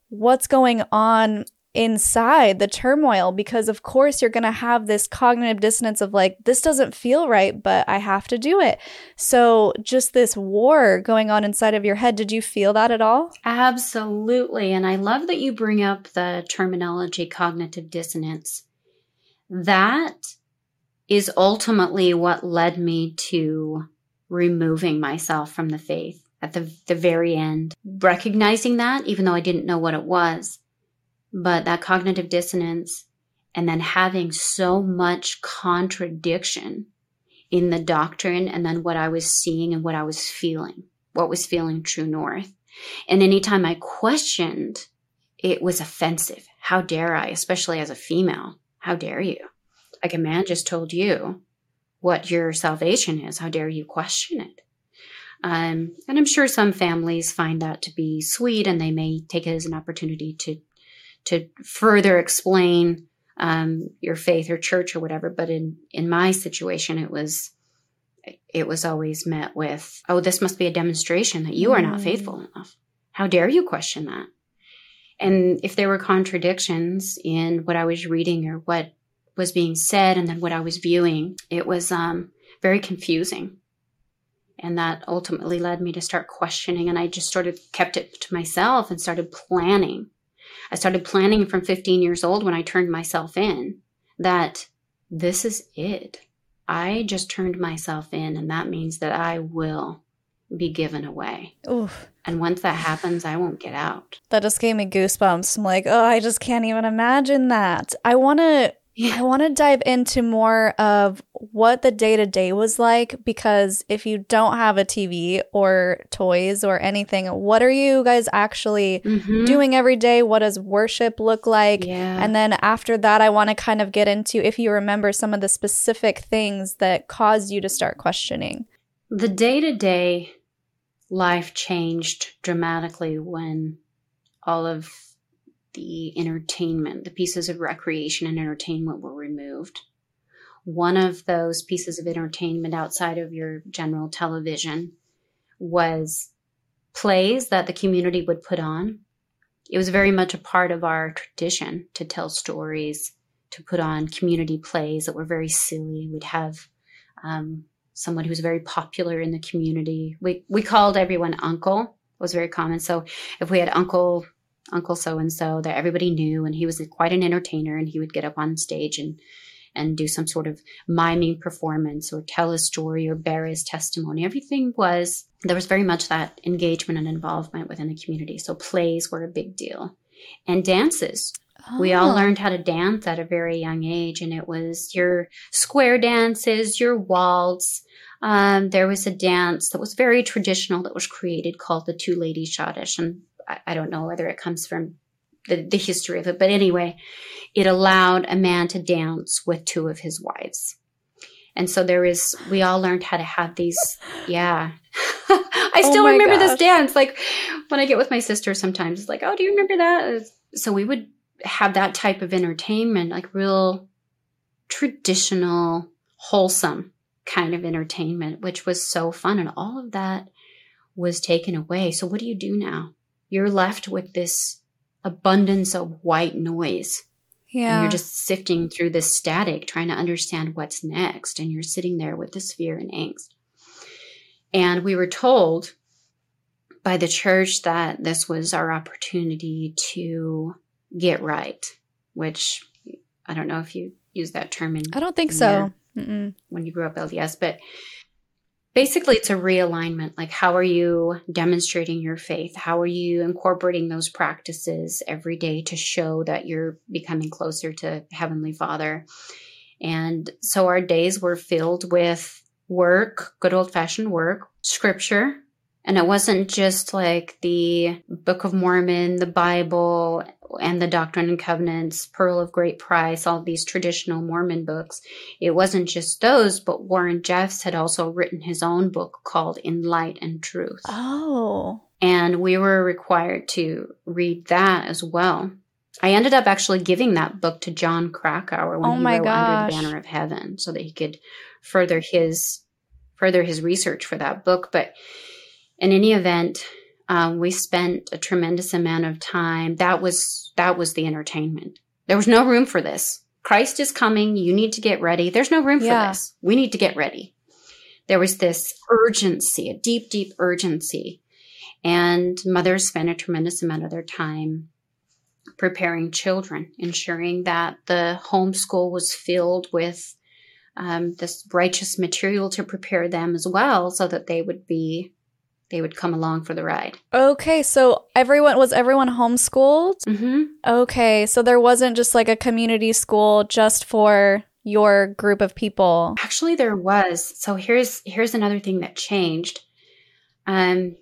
what's going on inside the turmoil because, of course, you're going to have this cognitive dissonance of like, this doesn't feel right, but I have to do it. So, just this war going on inside of your head, did you feel that at all? Absolutely. And I love that you bring up the terminology cognitive dissonance. That is ultimately what led me to removing myself from the faith at the, the very end. Recognizing that, even though I didn't know what it was, but that cognitive dissonance and then having so much contradiction in the doctrine and then what I was seeing and what I was feeling, what was feeling true north. And anytime I questioned, it was offensive. How dare I, especially as a female? How dare you? Like a man just told you what your salvation is. How dare you question it? Um, and I'm sure some families find that to be sweet, and they may take it as an opportunity to to further explain um, your faith or church or whatever. But in in my situation, it was it was always met with, "Oh, this must be a demonstration that you are not faithful mm. enough. How dare you question that?" And if there were contradictions in what I was reading or what was being said and then what I was viewing, it was um, very confusing. And that ultimately led me to start questioning. And I just sort of kept it to myself and started planning. I started planning from 15 years old when I turned myself in that this is it. I just turned myself in, and that means that I will be given away. Oof. And once that happens, I won't get out. That just gave me goosebumps. I'm like, oh, I just can't even imagine that. I want to I want to dive into more of what the day to day was like because if you don't have a TV or toys or anything, what are you guys actually mm-hmm. doing every day? What does worship look like? Yeah. And then after that, I want to kind of get into if you remember some of the specific things that caused you to start questioning. The day to day life changed dramatically when all of the entertainment, the pieces of recreation and entertainment were removed. One of those pieces of entertainment outside of your general television was plays that the community would put on. It was very much a part of our tradition to tell stories, to put on community plays that were very silly. We'd have um, someone who was very popular in the community. We we called everyone uncle. It was very common. So if we had Uncle Uncle so and so that everybody knew, and he was quite an entertainer. And he would get up on stage and and do some sort of miming performance or tell a story or bear his testimony. Everything was there was very much that engagement and involvement within the community. So plays were a big deal, and dances. Oh. We all oh. learned how to dance at a very young age, and it was your square dances, your waltz. Um, there was a dance that was very traditional that was created called the Two Ladies Schottische, and I, I don't know whether it comes from the, the history of it, but anyway, it allowed a man to dance with two of his wives. And so there is, we all learned how to have these. Yeah. (laughs) I oh still oh remember gosh. this dance. Like when I get with my sister sometimes, it's like, oh, do you remember that? So we would have that type of entertainment, like real traditional, wholesome kind of entertainment, which was so fun. And all of that was taken away. So what do you do now? You're left with this abundance of white noise. Yeah. And you're just sifting through this static, trying to understand what's next. And you're sitting there with this fear and angst. And we were told by the church that this was our opportunity to get right, which I don't know if you use that term in. I don't think so. When you grew up LDS, but basically it's a realignment. Like, how are you demonstrating your faith? How are you incorporating those practices every day to show that you're becoming closer to Heavenly Father? And so our days were filled with work, good old fashioned work, scripture. And it wasn't just like the Book of Mormon, the Bible, and the Doctrine and Covenants, Pearl of Great Price, all these traditional Mormon books. It wasn't just those, but Warren Jeffs had also written his own book called In Light and Truth. Oh. And we were required to read that as well. I ended up actually giving that book to Jon Krakauer when Oh he wrote Under the Banner of Heaven so that he could further his further his research for that book. But in any event, um, we spent a tremendous amount of time. That was that was the entertainment. There was no room for this. Christ is coming. You need to get ready. There's no room for Yeah. this. We need to get ready. There was this urgency, a deep, deep urgency. And mothers spent a tremendous amount of their time preparing children, ensuring that the homeschool was filled with um, this righteous material to prepare them as well, so that they would be they would come along for the ride. Okay, so everyone was everyone homeschooled? Mm-hmm. Okay, so there wasn't just like a community school just for your group of people. Actually, there was. So here's here's another thing that changed. Um,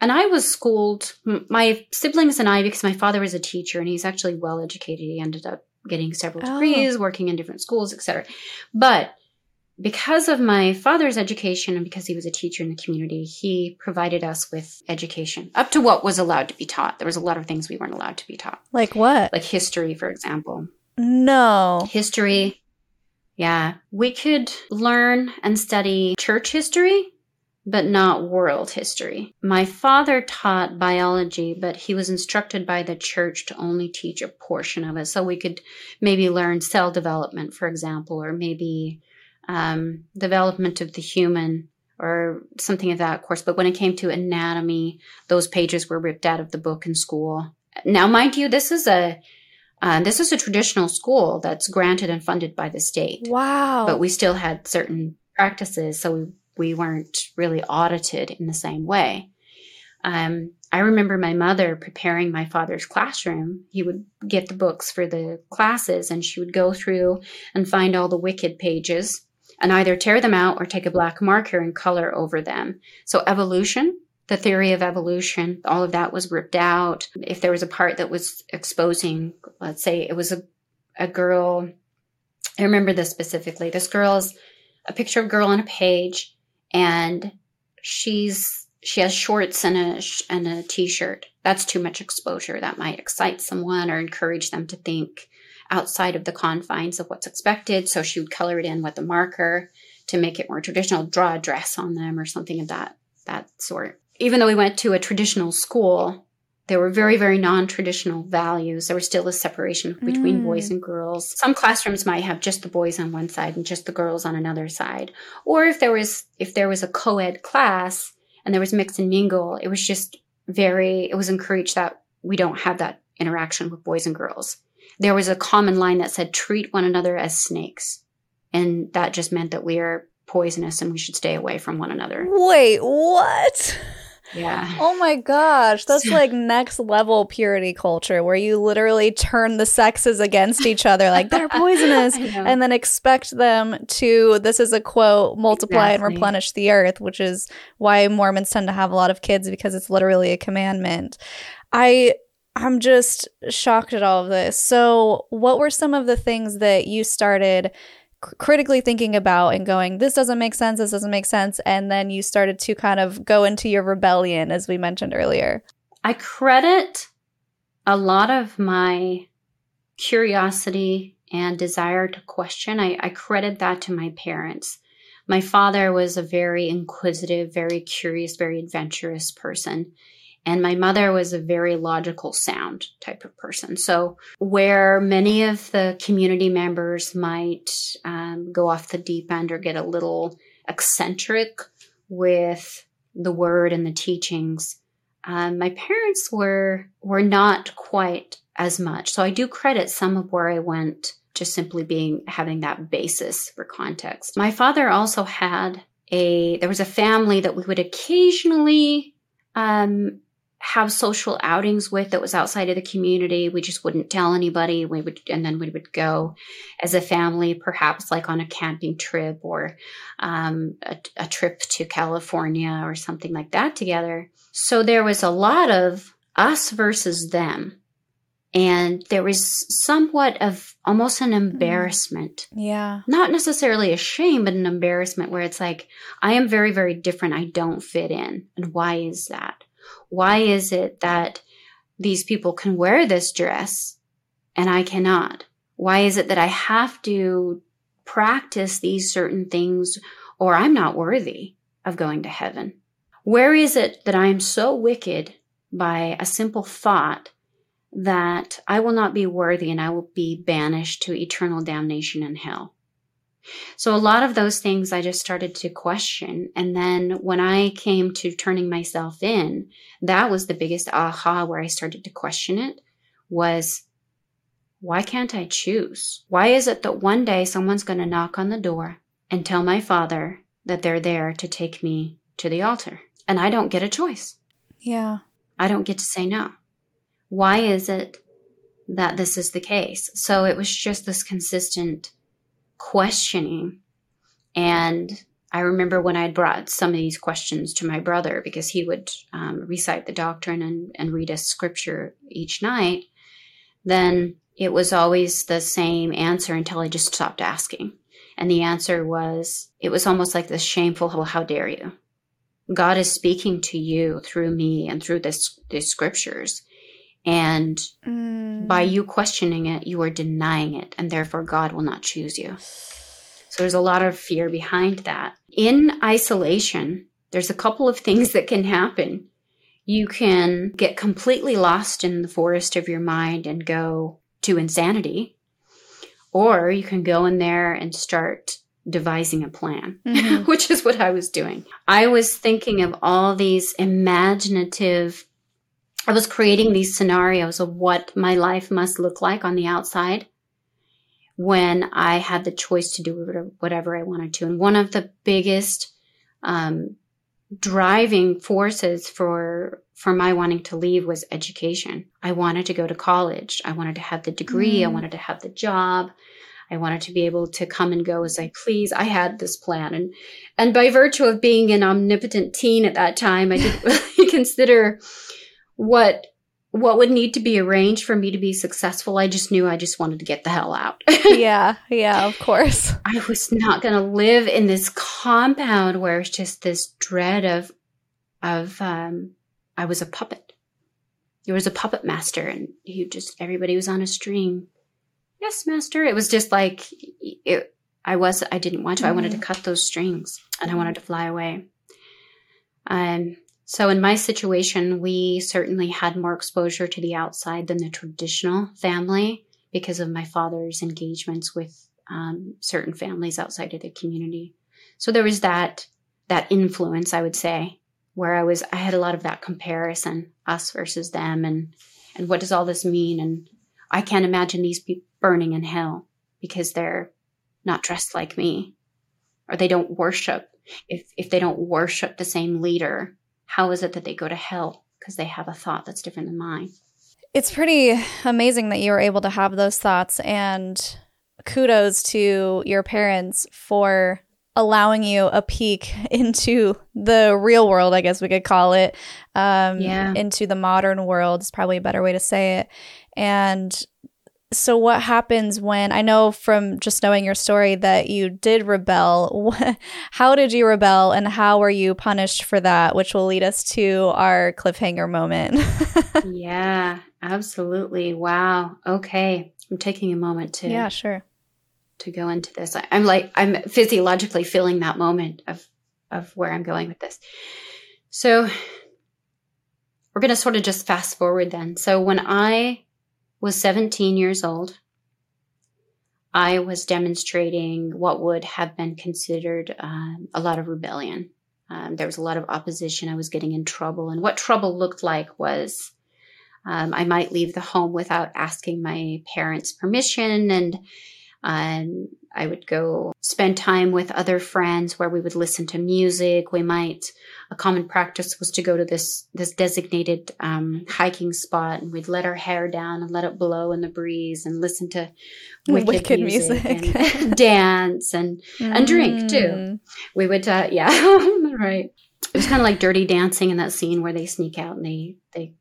and I was schooled. My siblings and I, because my father was a teacher and he's actually well educated. He ended up getting several Oh. degrees, working in different schools, etc. But because of my father's education and because he was a teacher in the community, he provided us with education up to what was allowed to be taught. There was a lot of things we weren't allowed to be taught, Like what? like history, for example no. history. Yeah, we could learn and study church history, but not world history. My father taught biology, but he was instructed by the church to only teach a portion of it. So we could maybe learn cell development, for example, or maybe um, development of the human or something of that course. But when it came to anatomy, those pages were ripped out of the book in school. Now, mind you, this is a uh, this is a traditional school that's granted and funded by the state, Wow. but we still had certain practices, so we, we weren't really audited in the same way. Um, I remember my mother preparing my father's classroom. He would get the books for the classes, and she would go through and find all the wicked pages and either tear them out or take a black marker and color over them. So, evolution, the theory of evolution, all of that was ripped out. If there was a part that was exposing, let's say it was a, a girl, I remember this specifically. This girl is a picture of a girl on a page, and she's she has shorts and a and a t-shirt. That's too much exposure. That might excite someone or encourage them to think outside of the confines of what's expected. So she would color it in with a marker to make it more traditional, draw a dress on them or something of that that sort. Even though we went to a traditional school, there were very, very non-traditional values. There was still a separation between Mm. boys and girls. Some classrooms might have just the boys on one side and just the girls on another side. Or if there was if there was a co-ed class and there was mix and mingle, it was just very it was encouraged that we don't have that interaction with boys and girls. There was a common line that said treat one another as snakes. And that just meant that we are poisonous and we should stay away from one another. Wait, what? Yeah. Oh my gosh, that's (laughs) like next level purity culture where you literally turn the sexes against each other like they're poisonous (laughs) and then expect them to this is a quote multiply and replenish the earth, which is why Mormons tend to have a lot of kids because it's literally a commandment. I I'm just shocked at all of this. So, what were some of the things that you started c- critically thinking about and going, this doesn't make sense, this doesn't make sense, and then you started to kind of go into your rebellion, as we mentioned earlier? I credit a lot of my curiosity and desire to question. I, I credit that to my parents. My father was a very inquisitive, very curious, very adventurous person. And my mother was a very logical sound type of person. So, where many of the community members might um, go off the deep end or get a little eccentric with the word and the teachings, um, my parents were were not quite as much. So I do credit some of where I went just simply being having that basis for context. My father also had a there was a family that we would occasionally um, have social outings with that was outside of the community. We just wouldn't tell anybody. We would, and then we would go as a family, perhaps like on a camping trip or um, a, a trip to California or something like that together. So there was a lot of us versus them. And there was somewhat of almost an mm-hmm. embarrassment. Yeah. Not necessarily a shame, but an embarrassment where it's like, I am very, very different. I don't fit in. And why is that? Why is it that these people can wear this dress and I cannot? Why is it that I have to practice these certain things or I'm not worthy of going to heaven? Where is it that I am so wicked by a simple thought that I will not be worthy and I will be banished to eternal damnation in hell? So a lot of those things I just started to question. And then when I came to turning myself in, that was the biggest aha where I started to question it was why can't I choose? Why is it that one day someone's going to knock on the door and tell my father that they're there to take me to the altar and I don't get a choice? Yeah. I don't get to say no. Why is it that this is the case? So it was just this consistent questioning. And I remember when I brought some of these questions to my brother because he would um, recite the doctrine and, and read a scripture each night, then it was always the same answer until I just stopped asking. And the answer was, it was almost like this shameful, well, how dare you? God is speaking to you through me and through this, these scriptures. And mm. by you questioning it, you are denying it, and therefore God will not choose you. So there's a lot of fear behind that. In isolation, there's a couple of things that can happen. You can get completely lost in the forest of your mind and go to insanity, or you can go in there and start devising a plan, mm-hmm. (laughs) which is what I was doing. I was thinking of all these imaginative I was creating these scenarios of what my life must look like on the outside when I had the choice to do whatever I wanted to. And one of the biggest um, driving forces for for my wanting to leave was education. I wanted to go to college. I wanted to have the degree. Mm. I wanted to have the job. I wanted to be able to come and go as I please. I had this plan, and and by virtue of being an omnipotent teen at that time, I didn't (laughs) really consider what what would need to be arranged for me to be successful. I just knew I just wanted to get the hell out. (laughs) yeah, yeah, of course. I was not going to live in this compound where it's just this dread of of um I was a puppet. There was a puppet master and he just everybody was on a string. Yes, master. It was just like it I was I didn't want to. Mm-hmm. I wanted to mm-hmm. cut those strings and I wanted to fly away. Um so in my situation, we certainly had more exposure to the outside than the traditional family because of my father's engagements with um, certain families outside of the community. So there was that that influence, I would say, where I was I had a lot of that comparison, us versus them, and and what does all this mean? And I can't imagine these people burning in hell because they're not dressed like me, or they don't worship. If if they don't worship the same leader how is it that they go to hell because they have a thought that's different than mine? It's pretty amazing that you were able to have those thoughts and kudos to your parents for allowing you a peek (laughs) into the real world, I guess we could call it. Um, yeah. Into the modern world is probably a better way to say it. And so what happens when I know from just knowing your story that you did rebel? (laughs) how did you rebel and how were you punished for that, which will lead us to our cliffhanger moment. (laughs) yeah, absolutely. Wow. Okay. I'm taking a moment to Yeah, sure. to go into this. I, I'm like I'm physiologically feeling that moment of of where I'm going with this. So we're going to sort of just fast forward then. So when I was 17 years old, I was demonstrating what would have been considered um, a lot of rebellion. Um, there was a lot of opposition. I was getting in trouble. And what trouble looked like was um, I might leave the home without asking my parents' permission. And um, I would go spend time with other friends where we would listen to music. We might, a common practice was to go to this, this designated um, hiking spot and we'd let our hair down and let it blow in the breeze and listen to (laughs) wicked, wicked music, music. and (laughs) dance and, mm. and drink too. Mm. We would, uh, (laughs) yeah, right. It was kind of like dirty dancing in that scene where they sneak out and they, they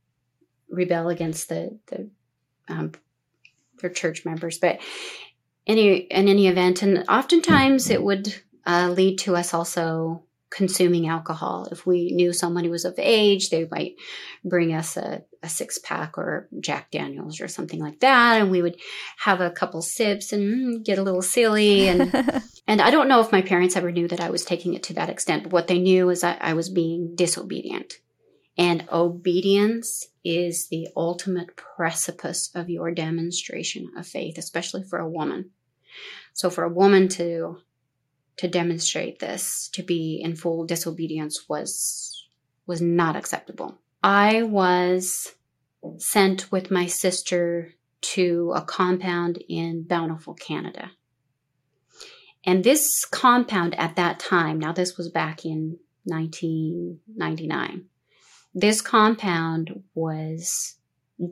rebel against the, the, um, their church members. But any in any event, and oftentimes it would uh, lead to us also consuming alcohol. If we knew someone who was of age, they might bring us a, a, six pack or Jack Daniels or something like that, and we would have a couple sips and mm, get a little silly. And (laughs) and I don't know if my parents ever knew that I was taking it to that extent, but what they knew is that I was being disobedient. And obedience is the ultimate precipice of your demonstration of faith, especially for a woman. So for a woman to to demonstrate this, to be in full disobedience was was not acceptable. I was sent with my sister to a compound in Bountiful, Canada. And this compound at that time, now this was back in 1999, this compound was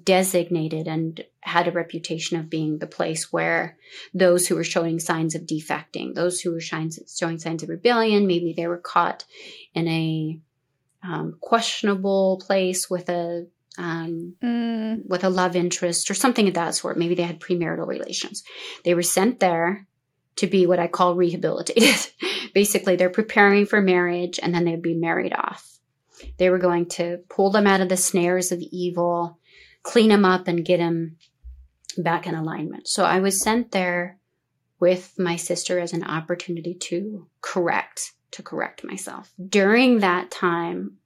designated and had a reputation of being the place where those who were showing signs of defecting, those who were showing signs of rebellion, maybe they were caught in a um, questionable place with a um, mm. with a love interest or something of that sort. Maybe they had premarital relations. They were sent there to be what I call rehabilitated. (laughs) Basically, they're preparing for marriage and then they'd be married off. They were going to pull them out of the snares of evil clean him up and get him back in alignment. So I was sent there with my sister as an opportunity to correct, to correct myself. During that time,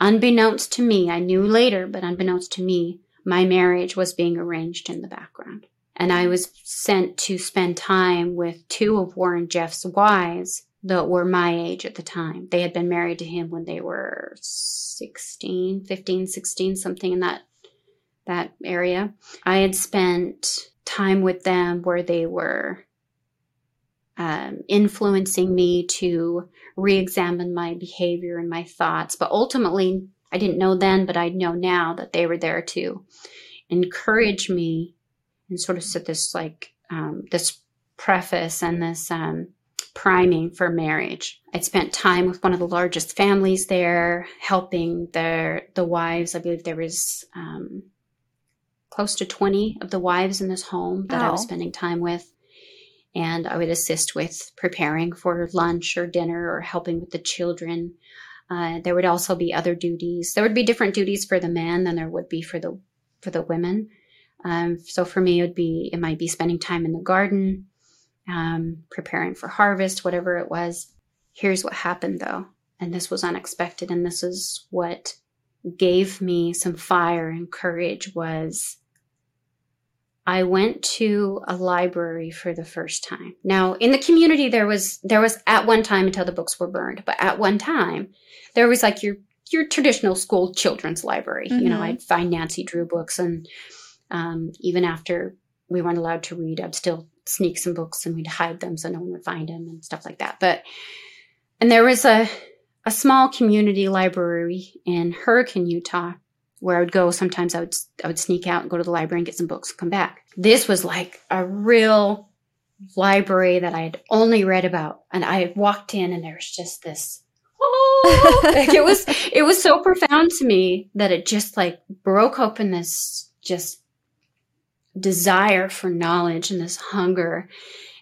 unbeknownst to me, I knew later, but unbeknownst to me, my marriage was being arranged in the background. And I was sent to spend time with two of Warren Jeffs' wives that were my age at the time. They had been married to him when they were 16, 15, 16, something in that that area. I had spent time with them where they were um, influencing me to re examine my behavior and my thoughts. But ultimately, I didn't know then, but I know now that they were there to encourage me and sort of set this like um, this preface and this um, priming for marriage. I'd spent time with one of the largest families there, helping their the wives. I believe there was um, close to 20 of the wives in this home that I was spending time with. And I would assist with preparing for lunch or dinner or helping with the children. Uh, there would also be other duties. There would be different duties for the men than there would be for the for the women. Um, so for me, it would be it might be spending time in the garden, um, preparing for harvest, whatever it was. Here's what happened though, and this was unexpected, and this is what gave me some fire and courage was I went to a library for the first time. Now, in the community, there was, there was at one time until the books were burned, but at one time, there was like your, your traditional school children's library. Mm-hmm. You know, mm-hmm. I'd find Nancy Drew books and, um, even after we weren't allowed to read, I'd still sneak some books and we'd hide them so no one would find them and stuff like that. But, and there was a, a small community library in Hurricane, Utah where I would go. Sometimes I would I would sneak out and go to the library and get some books and come back. This was like a real library that I had only read about, and I walked in and there was just this. (laughs) Oh, it was it was so profound to me that it just like broke open this just desire for knowledge and this hunger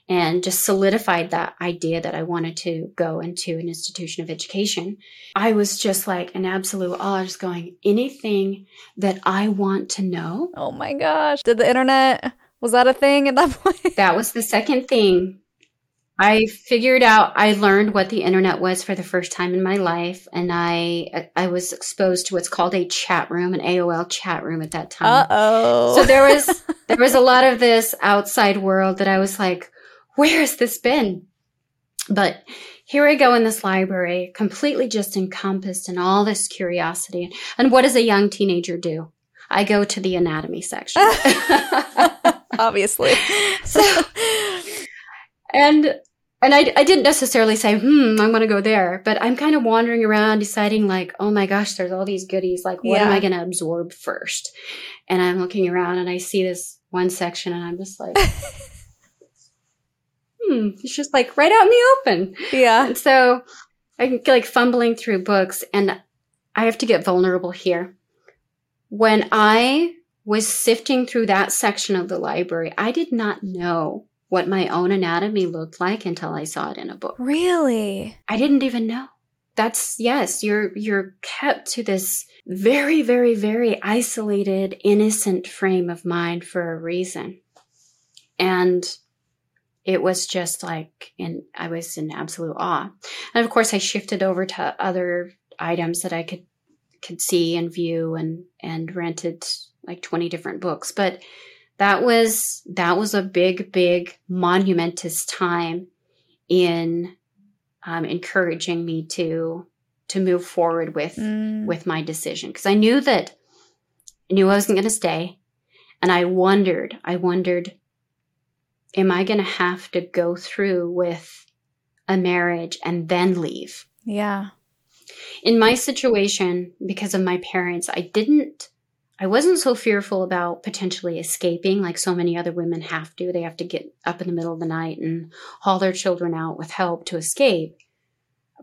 and just solidified that idea that I wanted to go into an institution of education. I was just like an absolute awe, just going, anything that I want to know. Oh my gosh. Did the internet, was that a thing at that (laughs) point? that was the second thing I figured out I learned what the internet was for the first time in my life and I I was exposed to what's called a chat room, an AOL chat room at that time. Uh-oh. So there was (laughs) there was a lot of this outside world that I was like, where has this been? But here I go in this library, completely just encompassed in all this curiosity. And what does a young teenager do? I go to the anatomy section. (laughs) Obviously. (laughs) so and and I, I didn't necessarily say, hmm, I'm going to go there, but I'm kind of wandering around deciding like, oh my gosh, there's all these goodies. Like, what Yeah. am I going to absorb first? And I'm looking around and I see this one section and I'm just like, (laughs) hmm, it's just like right out in the open. yeah. And so I'm like fumbling through books and I have to get vulnerable here. When I was sifting through that section of the library, I did not know what my own anatomy looked like until I saw it in a book. Really? I didn't even know. That's yes, you're you're kept to this very very very isolated innocent frame of mind for a reason. And it was just like in I was in absolute awe. And of course I shifted over to other items that I could could see and view and and rented like 20 different books, but that was that was a big big monumentous time in um, encouraging me to to move forward with Mm. with my decision because I knew that I knew I wasn't going to stay, and I wondered, I wondered, am I going to have to go through with a marriage and then leave? Yeah. In my situation, because of my parents, I didn't. I wasn't so fearful about potentially escaping like so many other women have to. They have to get up in the middle of the night and haul their children out with help to escape.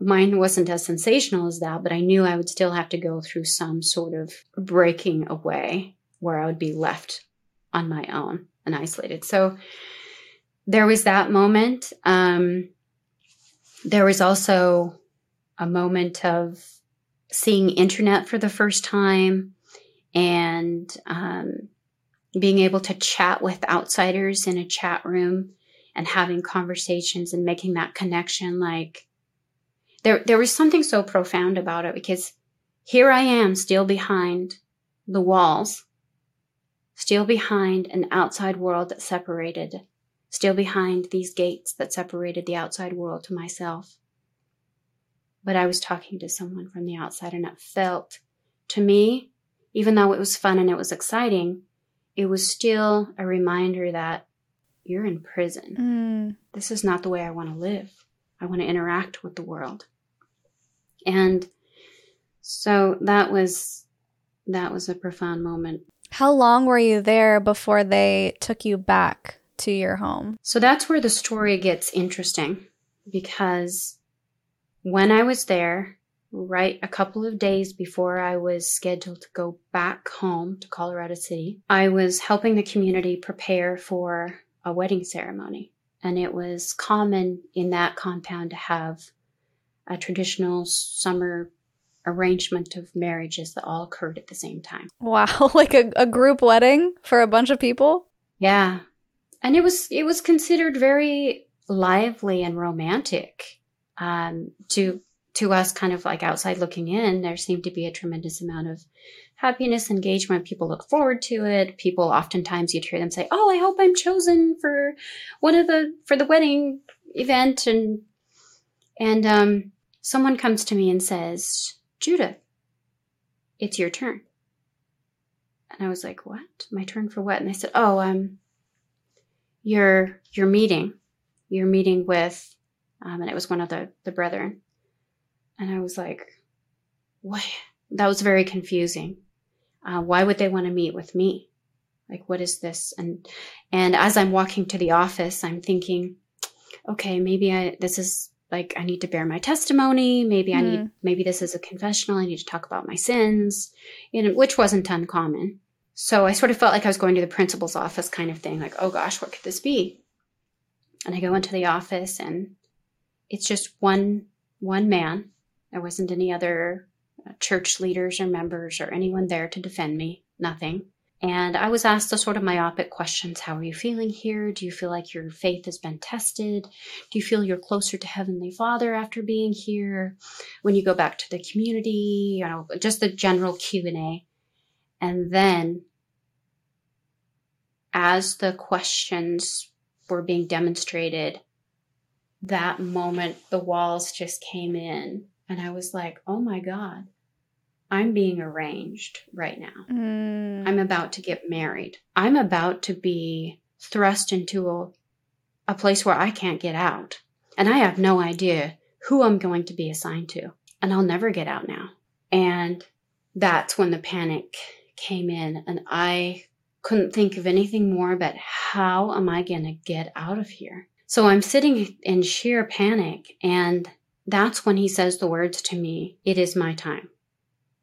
Mine wasn't as sensational as that, but I knew I would still have to go through some sort of breaking away where I would be left on my own and isolated. So there was that moment. Um, there was also a moment of seeing internet for the first time and um, being able to chat with outsiders in a chat room and having conversations and making that connection like there there was something so profound about it because here I am still behind the walls still behind an outside world that separated still behind these gates that separated the outside world to myself but I was talking to someone from the outside and it felt to me even though it was fun and it was exciting it was still a reminder that you're in prison Mm. this is not the way I want to live. I want to interact with the world. And so that was that was a profound moment. How long were you there before they took you back to your home? So that's where the story gets interesting because when I was there, right a couple of days before I was scheduled to go back home to Colorado City, I was helping the community prepare for a wedding ceremony. And it was common in that compound to have a traditional summer arrangement of marriages that all occurred at the same time. Wow, (laughs) like a, a group wedding for a bunch of people? Yeah. And it was it was considered very lively and romantic. Um to to us kind of like outside looking in, there seemed to be a tremendous amount of happiness, engagement. People look forward to it. People oftentimes you'd hear them say, Oh, I hope I'm chosen for one of the for the wedding event and and um someone comes to me and says, Judith, it's your turn. And I was like, What? My turn for what? And they said, Oh, um your your meeting. Your meeting with um, and it was one of the the brethren. And I was like, What? That was very confusing. Uh, why would they want to meet with me? Like, what is this? And and as I'm walking to the office, I'm thinking, okay, maybe I this is like I need to bear my testimony. Maybe I need Hmm. maybe this is a confessional. I need to talk about my sins, you know, which wasn't uncommon. So I sort of felt like I was going to the principal's office kind of thing, like, oh gosh, what could this be? And I go into the office and it's just one one man. There wasn't any other uh, church leaders or members or anyone there to defend me. Nothing. And I was asked the sort of myopic questions How are you feeling here? Do you feel like your faith has been tested? Do you feel you're closer to Heavenly Father after being here? When you go back to the community, you know, just the general Q&A. And then as the questions were being demonstrated, that moment the walls just came in and I was like, "Oh my god. I'm being arranged right now. Mm. I'm about to get married. I'm about to be thrust into a, a place where I can't get out. And I have no idea who I'm going to be assigned to. And I'll never get out now. And that's when the panic came in. And I couldn't think of anything more but how am I going to get out of here? So I'm sitting in sheer panic. And that's when he says the words to me It is my time.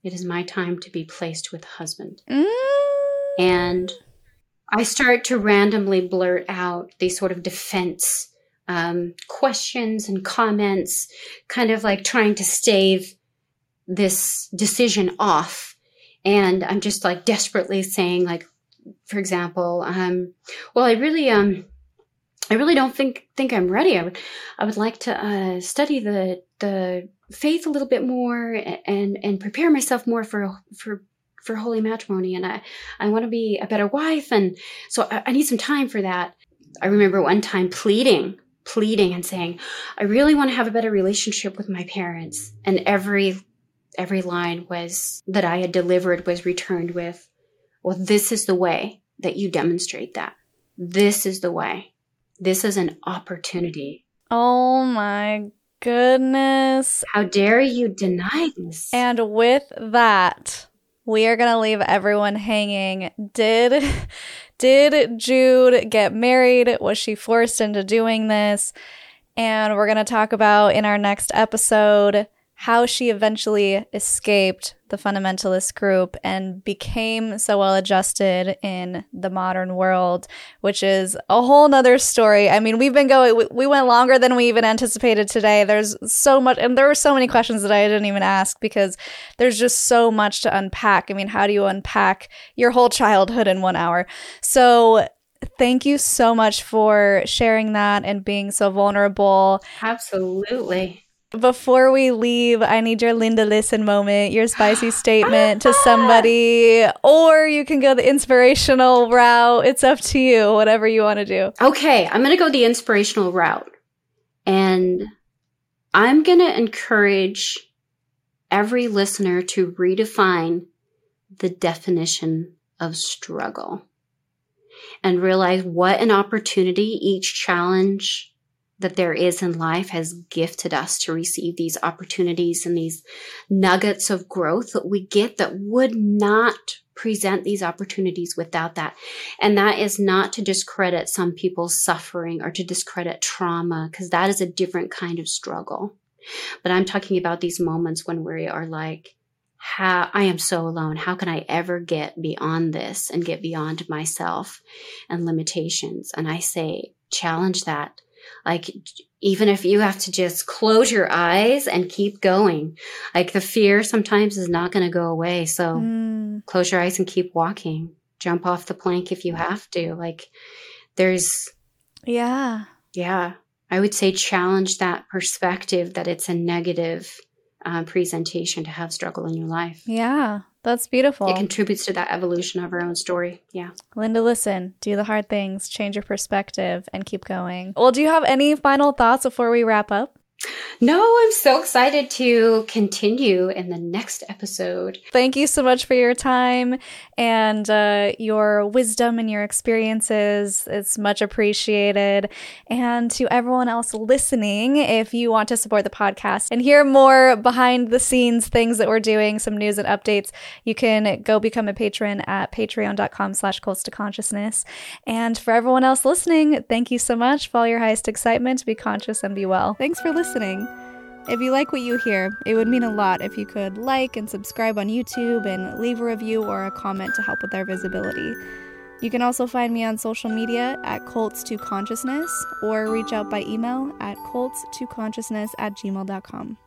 It is my time to be placed with a husband. Mm. And I start to randomly blurt out these sort of defense um, questions and comments, kind of like trying to stave this decision off. And I'm just like desperately saying, like, for example, um, well, I really, um, I really don't think think I'm ready. I would, I would like to uh, study the the faith a little bit more and and prepare myself more for for for holy matrimony. And i i want to be a better wife. And so I, I, need some time for that. I remember one time pleading pleading and saying i really want to have a better relationship with my parents. And every every line was that i had delivered was returned with well this is the way that you demonstrate that this is the way this is an opportunity oh my goodness. How dare you deny this? And with that, we are going to leave everyone hanging. Did did Jude get married? Was she forced into doing this? And we're going to talk about in our next episode how she eventually escaped the fundamentalist group and became so well adjusted in the modern world, which is a whole nother story. I mean, we've been going, we went longer than we even anticipated today. There's so much, and there were so many questions that I didn't even ask because there's just so much to unpack. I mean, how do you unpack your whole childhood in one hour? So, thank you so much for sharing that and being so vulnerable. Absolutely. Before we leave, I need your Linda listen moment, your spicy (gasps) statement to somebody, or you can go the inspirational route. It's up to you, whatever you want to do. Okay, I'm going to go the inspirational route. And I'm going to encourage every listener to redefine the definition of struggle and realize what an opportunity each challenge that there is in life has gifted us to receive these opportunities and these nuggets of growth that we get that would not present these opportunities without that. And that is not to discredit some people's suffering or to discredit trauma, because that is a different kind of struggle. But I'm talking about these moments when we are like, how I am so alone. How can I ever get beyond this and get beyond myself and limitations? And I say, challenge that like, even if you have to just close your eyes and keep going, like the fear sometimes is not going to go away. So mm. close your eyes and keep walking. Jump off the plank if you have to. Like, there's. Yeah. Yeah. I would say challenge that perspective that it's a negative uh, presentation to have struggle in your life. Yeah. That's beautiful. It contributes to that evolution of our own story. Yeah. Linda, listen, do the hard things, change your perspective, and keep going. Well, do you have any final thoughts before we wrap up? No, I'm so excited to continue in the next episode. Thank you so much for your time and uh, your wisdom and your experiences. It's much appreciated. And to everyone else listening, if you want to support the podcast and hear more behind the scenes things that we're doing, some news and updates, you can go become a patron at patreon.com slash cults to consciousness. And for everyone else listening, thank you so much for all your highest excitement. Be conscious and be well. Thanks for listening listening. If you like what you hear, it would mean a lot if you could like and subscribe on YouTube and leave a review or a comment to help with our visibility. You can also find me on social media at cults2consciousness or reach out by email at cults2consciousness at gmail.com.